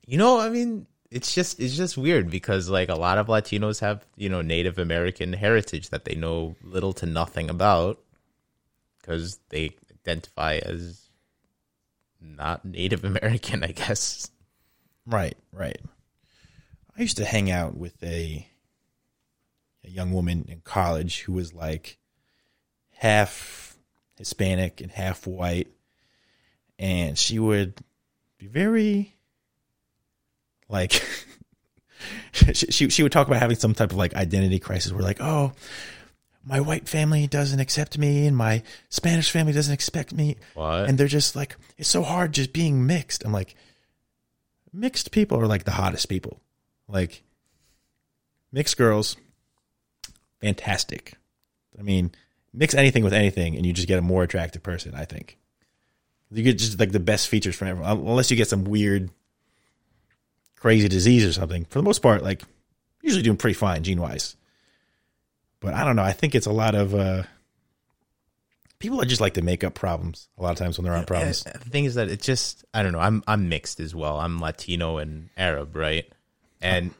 you know, I mean, it's just it's just weird because like a lot of Latinos have you know Native American heritage that they know little to nothing about because they identify as not Native [laughs] American, I guess. Right, right. I used to hang out with a a young woman in college who was like half Hispanic and half white, and she would be very like [laughs] she, she she would talk about having some type of like identity crisis where like oh my white family doesn't accept me and my Spanish family doesn't expect me What? and they're just like it's so hard just being mixed. I'm like mixed people are like the hottest people. Like mixed girls fantastic. I mean, mix anything with anything and you just get a more attractive person, I think. You get just like the best features from everyone unless you get some weird crazy disease or something. For the most part like usually doing pretty fine gene wise. But I don't know, I think it's a lot of uh people that just like to make up problems a lot of times when there aren't problems. The thing is that it's just I don't know. I'm I'm mixed as well. I'm Latino and Arab, right? And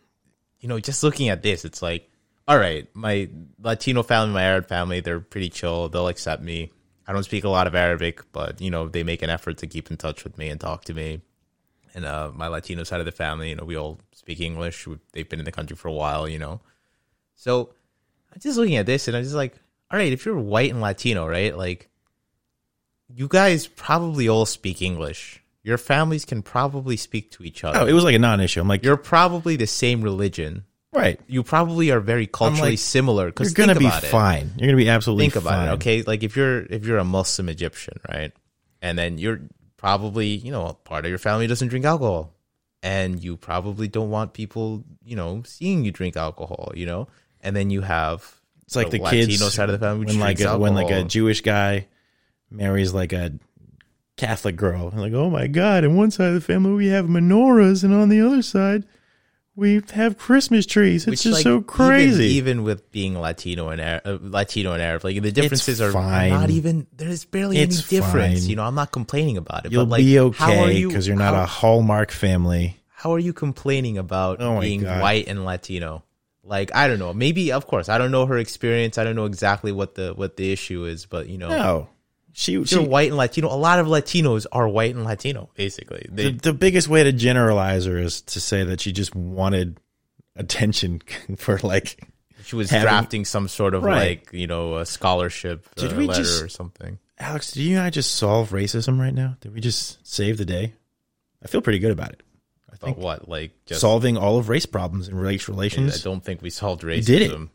you know, just looking at this, it's like, all right, my Latino family, my Arab family, they're pretty chill. They'll accept me. I don't speak a lot of Arabic, but you know, they make an effort to keep in touch with me and talk to me. And uh, my Latino side of the family, you know, we all speak English. They've been in the country for a while, you know. So I'm just looking at this and I'm just like, all right, if you're white and Latino, right? Like, you guys probably all speak English. Your families can probably speak to each other. Oh, it was like a non-issue. I'm like, You're probably the same religion. Right. You probably are very culturally like, similar. You're gonna be it. fine. You're gonna be absolutely Think about fine. it, okay? Like if you're if you're a Muslim Egyptian, right, and then you're probably you know part of your family doesn't drink alcohol, and you probably don't want people you know seeing you drink alcohol, you know, and then you have It's like the, Latino kids side of the family which when like a, when like a. Jewish guy marries like a Catholic girl. And like, oh my god! On one side of the family we have menorahs, and on the other side we have Christmas trees. It's Which, just like, so crazy. Even, even with being Latino and Arab, uh, Latino and Arab, like the differences are fine. not even. There's barely It's any difference. fine. You know, I'm not complaining about it. You'll but like, be okay because you're not how, a Hallmark family. How are you complaining about Oh being God. white and Latino? Like I don't know. Maybe of course I don't know her experience. I don't know exactly what the what the issue is, but you know, No, She, she You're white and Latino. A lot of Latinos are white and Latino, basically. the, They, the biggest way to generalize her is to say that she just wanted attention [laughs] for like she was having- drafting some sort of Right. like, you know, a scholarship Did uh, we letter just- or something. Alex, do you and I just solve racism right now? Did we just save the day? I feel pretty good about it. I think what? Like, just solving all of race problems and race relations. I don't think we solved racism. did it.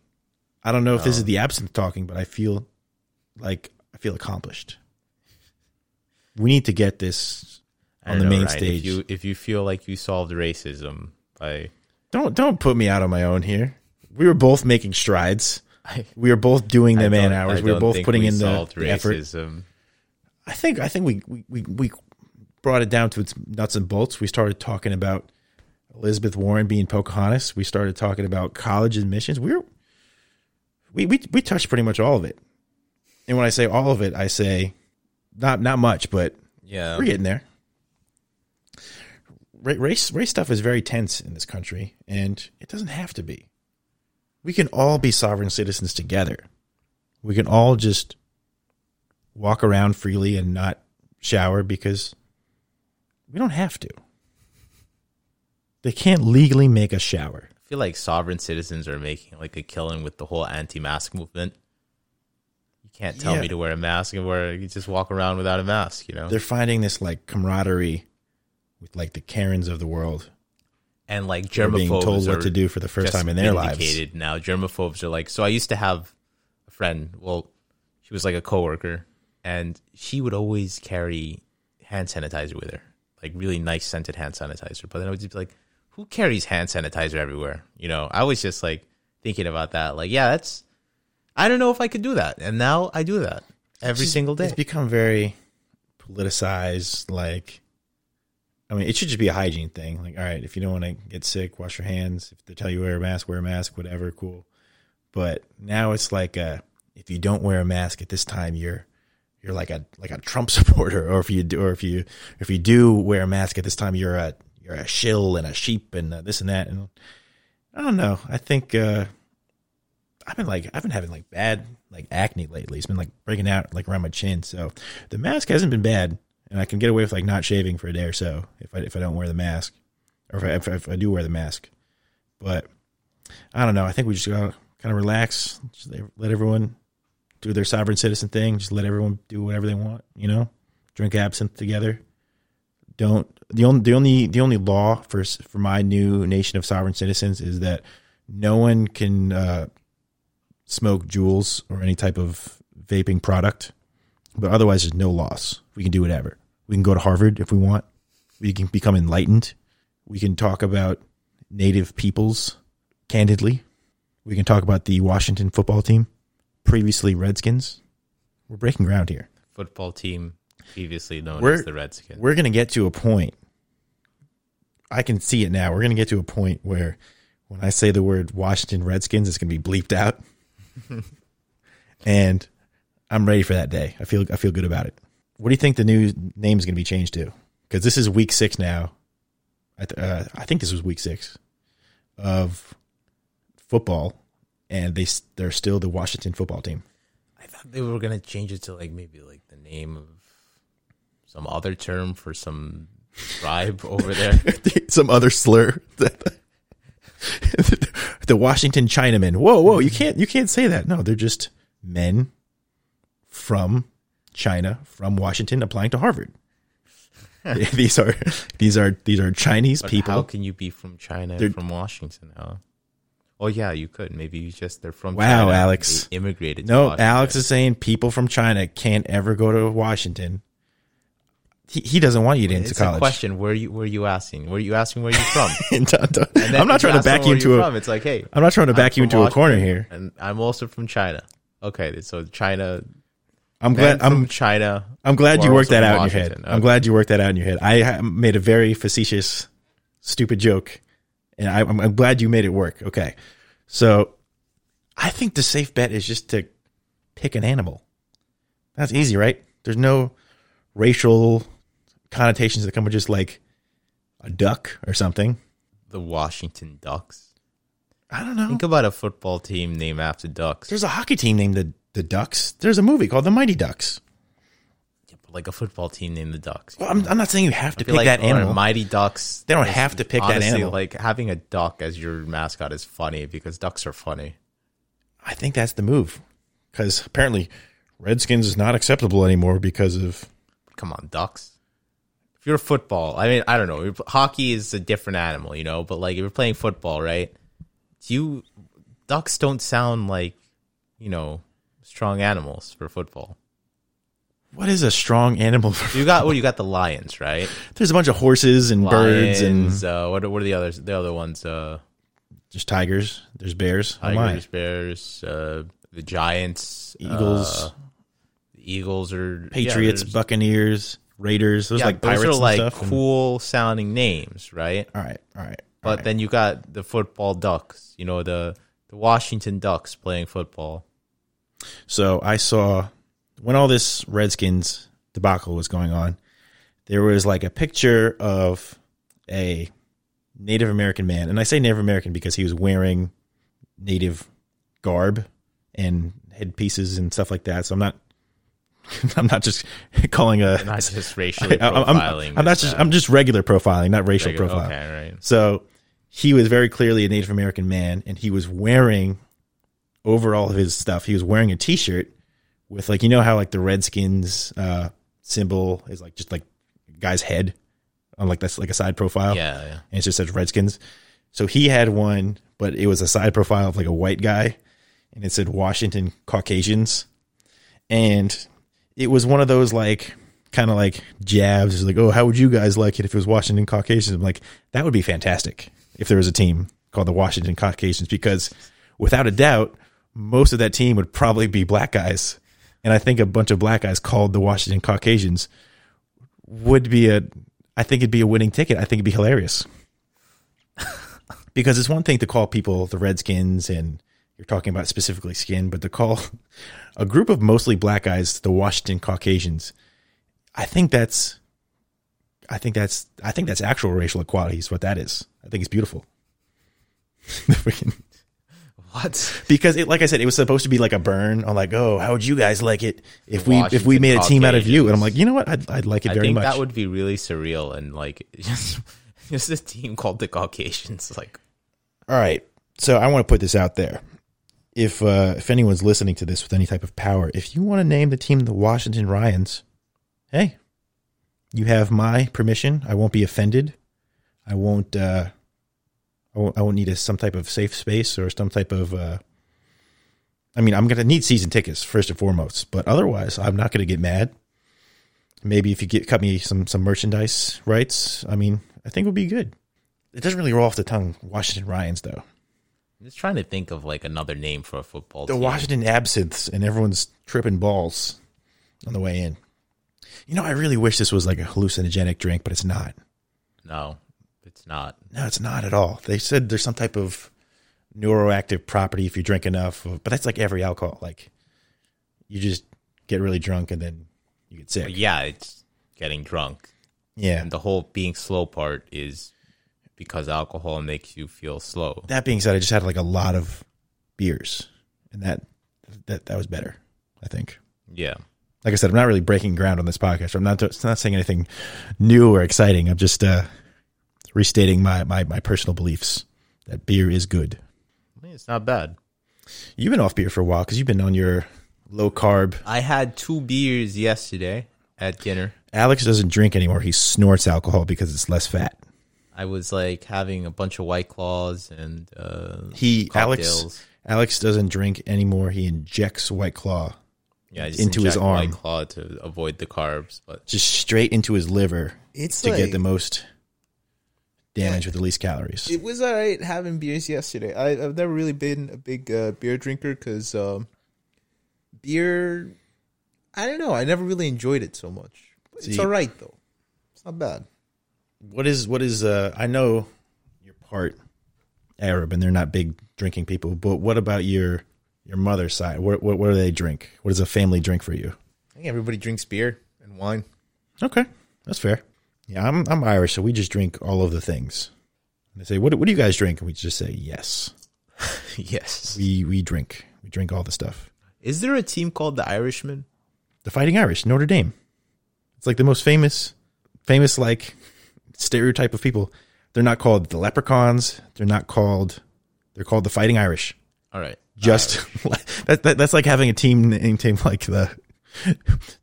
I don't know if this is the absinthe talking, but I feel like I feel accomplished. We need to get this on the know, main Ryan, stage. If you if you feel like you solved racism, by don't don't put me out on my own here. We were both making strides. [laughs] We were both doing the man hours. We were both putting we in the, the effort. I think I think we, we we we brought it down to its nuts and bolts. We started talking about Elizabeth Warren being Pocahontas. We started talking about college admissions. We were we we we touched pretty much all of it. And when I say all of it, I say not not much, but Yeah, we're getting there. Ra- Race race stuff is very tense in this country, and it doesn't have to be. We can all be sovereign citizens together. We can all just walk around freely and not shower because we don't have to. They can't legally make us shower. I feel like sovereign citizens are making like a killing with the whole anti-mask movement. Can't tell Yeah. me to wear a mask and wear you just walk around without a mask, you know. They're finding this like camaraderie with like the Karens of the world. and like They're being germaphobes told are what to do for the first time in their lives. Now germaphobes are like so. I used to have a friend. Well, she was like a coworker, and she would always carry hand sanitizer with her, like really nice scented hand sanitizer. But then I would just be like, "Who carries hand sanitizer everywhere?" You know, I was just like thinking about that. Like, yeah, that's. I don't know if I could do that, and now I do that every single day. It's become very politicized. Like, I mean, it should just be a hygiene thing. Like, all right, if you don't want to get sick, wash your hands. If they tell you wear a mask, wear a mask. Whatever, cool. But now it's like, uh, if you don't wear a mask at this time, you're you're like a like a Trump [laughs] supporter, or if you do, or if you if you do wear a mask at this time, you're a you're a shill and a sheep and uh, this and that. And I don't know. I think uh, I've been like I've been having like bad like acne lately. It's been like breaking out like around my chin. So the mask hasn't been bad, and I can get away with like not shaving for a day or so if I if I don't wear the mask, or if I, if if I do wear the mask. But I don't know. I think we just gotta kind of relax. Just let- let everyone do their sovereign citizen thing. Just let everyone do whatever they want. You know, drink absinthe together. Don't the only the only the only law for for my new nation of sovereign citizens is that no one can uh, smoke Juuls or any type of vaping product. But otherwise, there's no loss. We can do whatever. We can go to Harvard if we want. We can become enlightened. We can talk about native peoples candidly. We can talk about the Washington football team, previously Redskins. We're breaking ground here. Football team, previously known We're- as the Redskins. We're going to get to a point. I can see it now. We're going to get to a point where when I say the word Washington Redskins, it's going to be bleeped out. [laughs] and I'm ready for that day. I feel I feel good about it. What do you think the new name is going to be changed to? Because this is week six now. I, th- uh, I think this was week six of football, and they they're still the Washington football team. I thought they were gonna change it to like maybe like the name of some other term for some tribe over there. [laughs] some other slur. [laughs] the Washington Chinamen. Whoa, whoa! You can't you can't say that. No, they're just men from China, from Washington, applying to Harvard. [laughs] [laughs] these are these are these are Chinese But people. how can you be from China They're- from Washington? Huh? Oh yeah, you could. Maybe you just they're from Wow, China. Alex. They immigrated. no. Alex is saying people from China can't ever go to Washington. He, he doesn't want you to into It's college. a question. Where you where you asking? Where are you asking where you from? [laughs] I'm not trying to back you into you a. From, it's like, hey, I'm not trying to I'm back you from into a corner here. and I'm also from China. Okay, so China. I'm glad. I'm China. I'm glad you worked that out in your head. Washington. I'm glad you worked that out in your head. I made a very facetious, stupid joke, and I, I'm, I'm glad you made it work. Okay, so I think the safe bet is just to pick an animal. That's easy, right? There's no racial connotations that come with just like a duck or something. the Washington Ducks. I don't know. Think about a football team named after ducks. There's a hockey team named the the Ducks. There's a movie called The Mighty Ducks. like a football team named the Ducks. Well, I'm, I'm not saying you have to pick like that animal. Mighty Ducks. They don't is have to pick that animal. Like having a duck as your mascot is funny because ducks are funny. I think that's the move because apparently Redskins is not acceptable anymore because of Come on, ducks. You're football, I mean, I don't know. Hockey is a different animal, you know. But like, if you're playing football, right? You ducks don't sound like you know strong animals for football. what is a strong animal. You got well, you got the lions, right? There's a bunch of horses and birds and uh, what are, what are the others? The other ones, uh, just tigers. There's bears. Oh, tigers, bears, uh, the giants, Eagles. uh, the Eagles are Patriots, there's- Buccaneers, Raiders. Those yeah, like those pirates are like cool sounding names, right? all right, all right. But all right. then you got the football ducks, you know, the the Washington Ducks playing football. So I saw when all this Redskins debacle was going on, there was like a picture of a Native American man. And I say Native American because he was wearing native garb and headpieces and stuff like that. So I'm not [laughs] I'm not just calling a Not just [laughs] racially I- I'm, profiling. I'm, I'm not just I'm just regular profiling, not racial Regular- profiling. Okay, right. So he was very clearly a Native American man, and he was wearing over all of his stuff. He was wearing a T-shirt with like you know how like the Redskins uh, symbol is like just like a guy's head on like that's like a side profile, Yeah, yeah. and it just says Redskins. So he had one, but it was a side profile of like a white guy, and it said Washington Caucasians, and it was one of those like kind of like jabs. It's like, oh, how would you guys like it if it was Washington Caucasians? I'm like, that would be fantastic if there was a team called the Washington Caucasians because without a doubt, most of that team would probably be black guys. And I think a bunch of black guys called the Washington Caucasians would be a, I think it'd be a winning ticket. I think it'd be hilarious. because it's one thing to call people the Redskins and you're talking about specifically skin, but to call a group of mostly black guys the Washington Caucasians, I think that's, I think that's, I think that's actual racial equality is what that is. I think it's beautiful. [laughs] What? because it, like I said, it was supposed to be like a burn on like, oh, how would you guys like it if we if we made a team out of you? And I'm like, you know what, I'd, I'd like it I very think much. that would be really surreal and like [laughs] just just a team called the Caucasians. Like, All right, so I want to put this out there. If uh, if anyone's listening to this with any type of power, if you want to name the team the Washington Ryans, hey, you have my permission. I won't be offended. I won't. Uh, I won't, I won't need a, some type of safe space or some type of. Uh, I mean, I'm gonna need season tickets first and foremost, but otherwise, I'm not gonna get mad. Maybe if you get cut me some some merchandise rights, I mean, I think it would be good. It doesn't really roll off the tongue. Washington Ryans, though. I'm just trying to think of like another name for a football The team. Washington Absinthes, and everyone's tripping balls on the way in. You know, I really wish this was like a hallucinogenic drink, but it's not. No, it's not. No, it's not at all. They said there's some type of neuroactive property if you drink enough, but that's like every alcohol. Like, you just get really drunk and then you get sick. But yeah, it's getting drunk. Yeah. And the whole being slow part is because alcohol makes you feel slow. That being said, I just had like a lot of beers, and that that that was better. I think. Yeah. Like I said, I'm not really breaking ground on this podcast. I'm not not saying anything new or exciting. I'm just uh, restating my, my my personal beliefs that beer is good. I mean, it's not bad. You've been off beer for a while because you've been on your low carb. I had two beers yesterday at dinner. Alex doesn't drink anymore. He snorts alcohol because it's less fat. I was like having a bunch of white claws and uh He Alex cocktails. Alex doesn't drink anymore. He injects White Claw yeah, just into his arm. white claw to avoid the carbs, but just straight into his liver It's to like, get the most damage with the least calories. It was alright having beers yesterday. I, I've never really been a big uh, beer drinker because um, beer. I don't know. I never really enjoyed it so much. But it's alright though. It's not bad. What is what is uh I know you're part Arab and they're not big drinking people, but what about your your mother's side? What what, what do they drink? What is a family drink for you? I think everybody drinks beer and wine. Okay, that's fair. Yeah, I'm I'm Irish, so we just drink all of the things. And they say, "What what do you guys drink?" And we just say, "Yes, [laughs] yes. we we drink. We drink all the stuff." Is there a team called the Irishman? The Fighting Irish, Notre Dame. It's like the most famous, famous like stereotype of people. They're not called the leprechauns. They're not called. They're called the Fighting Irish. All right. Just [laughs] that, that that's like having a team name team like the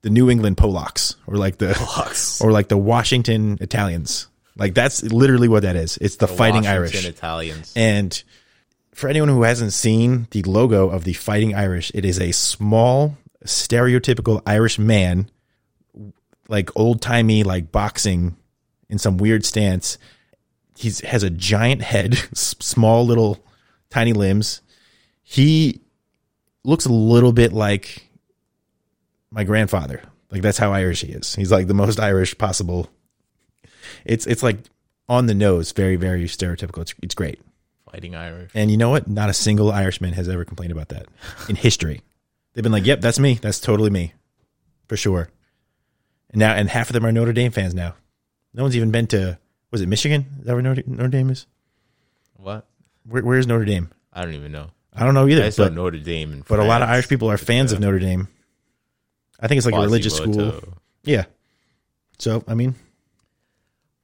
the New England Polacks or like the Polacks. or like the Washington Italians. Like that's literally what that is. It's the, Fighting Washington Irish. Italians. And for anyone who hasn't seen the logo of the Fighting Irish, it is a small, stereotypical Irish man, like old timey, like boxing in some weird stance. He has a giant head, [laughs] small little tiny limbs. He looks a little bit like my grandfather. Like that's how Irish he is. He's like the most Irish possible. It's it's like on the nose, very very stereotypical. It's it's great. Fighting Irish. And you know what? Not a single Irishman has ever complained about that in history. They've been like, "Yep, that's me. That's totally me, for sure." And now, and half of them are Notre Dame fans now. No one's even been to was it Michigan? Is that where Notre, Notre Dame is? What? Where, where's Notre Dame? I don't even know. I don't know either. I saw But, Notre Dame. In but a lot of Irish people are fans of Notre Dame. I think it's like a religious school. Yeah. So I mean,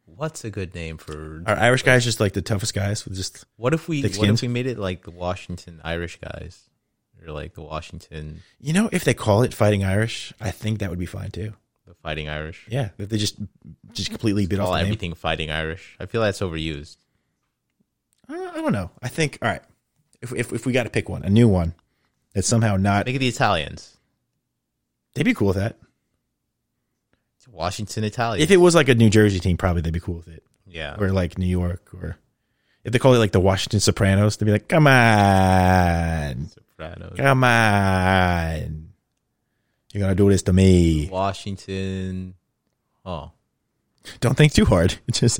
What's a good name for? are Irish guys just like the toughest guys? With just What if we? What if we made it like the Washington Irish guys, or like the Washington you know, if they call it Fighting Irish, I think that would be fine too. The Fighting Irish? Yeah, if they just just completely bit off Call the name. everything Fighting Irish. I feel that's overused. I don't, I don't know. I think all right. If if if we got to pick one, a new one that's somehow not, Make it the Italians. they'd be cool with that. Washington Italians. If it was like a New Jersey team, probably they'd be cool with it, yeah. or like New York, or if they call it like the Washington Sopranos, they'd be like, "Come on, Sopranos. come on, you're gonna do this to me." Washington. Oh, Don't think too hard. It's just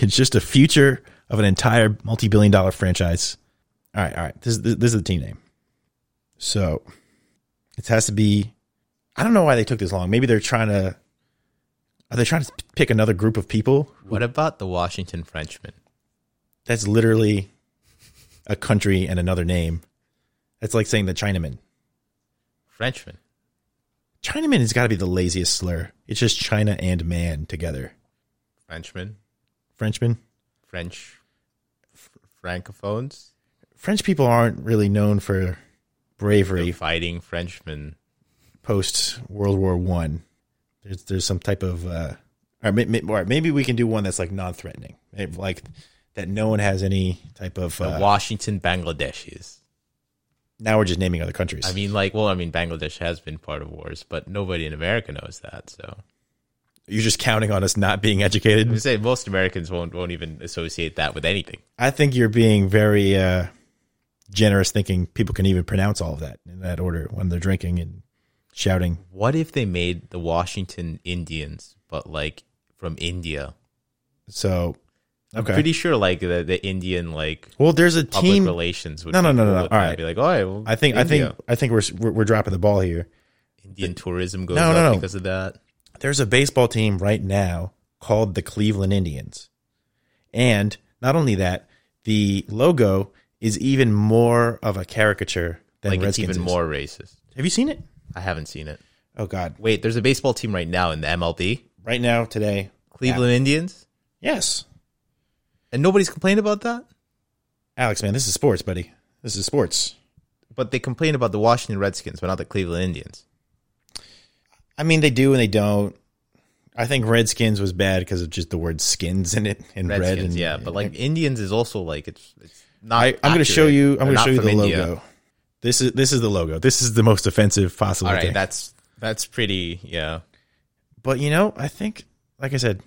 it's just a future of an entire multi-billion dollar franchise. All right, all right. This is this is the team name. So it has to be. I don't know why they took this long. Maybe they're trying to. Are they trying to pick another group of people? what about the Washington Frenchmen? That's literally a country and another name. That's like saying the Chinaman. Frenchmen. Chinaman has got to be the laziest slur. It's just China and man together. Frenchman. Frenchman. French. F- Francophones. French people aren't really known for bravery fighting Frenchmen. post World War One. There's there's some type of uh, or may- may- or maybe we can do one that's like non-threatening, like that no one has any type of. Uh, Washington Bangladeshis. Now we're just naming other countries. I mean, like, well, I mean, Bangladesh has been part of wars, but nobody in America knows that. So You're just counting on us not being educated. I say most Americans won't won't even associate that with anything. I think you're being very uh, generous, thinking people can even pronounce all of that in that order when they're drinking and shouting. What if they made the Washington Indians, but like from India? So, okay. Pretty sure, like the, the Indian like well, there's a public team. relations would No, no, no, no, no. All right. be like, oh, well, I think I think I think we're, we're we're dropping the ball here. Indian tourism goes No, up no, no. because of that. There's a baseball team right now called the Cleveland Indians. And not only that, the logo is even more of a caricature than Like it's Redskins even is. more racist. Have you seen it? I haven't seen it. Oh God! Wait, there's a baseball team right now in the MLB, Right now, today, Cleveland Indians, yes, and nobody's complained about that. Alex, man, this is sports, buddy. This is sports. But they complain about the Washington Redskins, but not the Cleveland Indians. I mean, they do and they don't. I think Redskins was bad because of just the word skins in it and red. Redskins, And, yeah, but like Indians is also like it's it's not. I, I'm going to show you. I'm going to show you the India. logo. This is this is the logo. This is the most offensive possible All right, thing. that's that's pretty. Yeah, But you know, I think, like I said,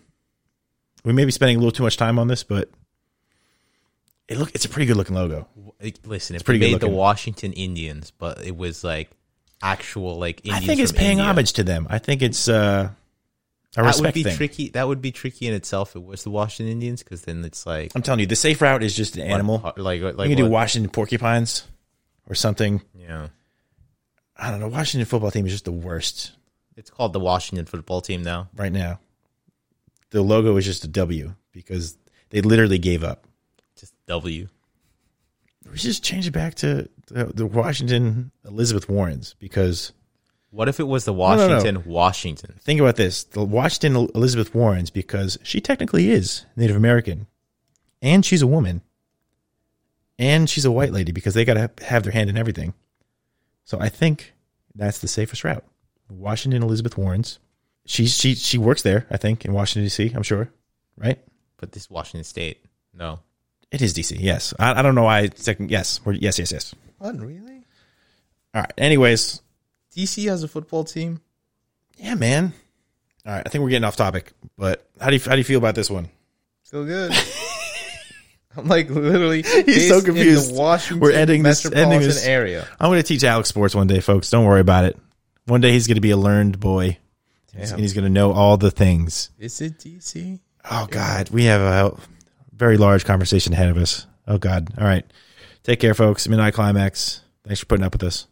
we may be spending a little too much time on this, but it look it's a pretty good looking logo. Listen, if pretty we good made the. Washington Indians, but it was like actual like Indians. I think it's paying India, homage to them. I think it's uh, a That would be thing. tricky. That would be tricky in itself. If it was the Washington Indians, because then it's like I'm telling you, the safe route is just an animal. what- like like you can do Washington porcupines or something. Yeah, I don't know. Washington football team is just the worst it's called the Washington football team now. right now. The logo is just a W because they literally gave up. Just W. We should just change it back to the, the Washington Elizabeth Warrens because What if it was the no, no. Washington, Washington? Think about this: the Washington Elizabeth Warrens, because she technically is Native American, and she's a woman, and she's a white lady because they got to have their hand in everything. So I think that's the safest route. Washington Elizabeth Warrens. She's she she works there. I think in Washington D.C. I'm sure, right? But this Washington State, no. It is D.C. Yes, I, I don't know why. Second, yes, we're, yes, yes, yes. What, really? All right. Anyways, DC has a football team. yeah, man. All right. I think we're getting off topic, but how do you how do you feel about this one? Still good. [laughs] I'm like literally [laughs] He's so confused. In the Washington We're ending this- ending this- area. I'm going to teach Alex sports one day, folks. Don't worry about it. One day he's going to be a learned boy, Damn. and he's going to know all the things. Is it DC? Oh God, we have a very large conversation ahead of us. Oh God. All right. Take care, folks. Midnight Climax. Thanks for putting up with us.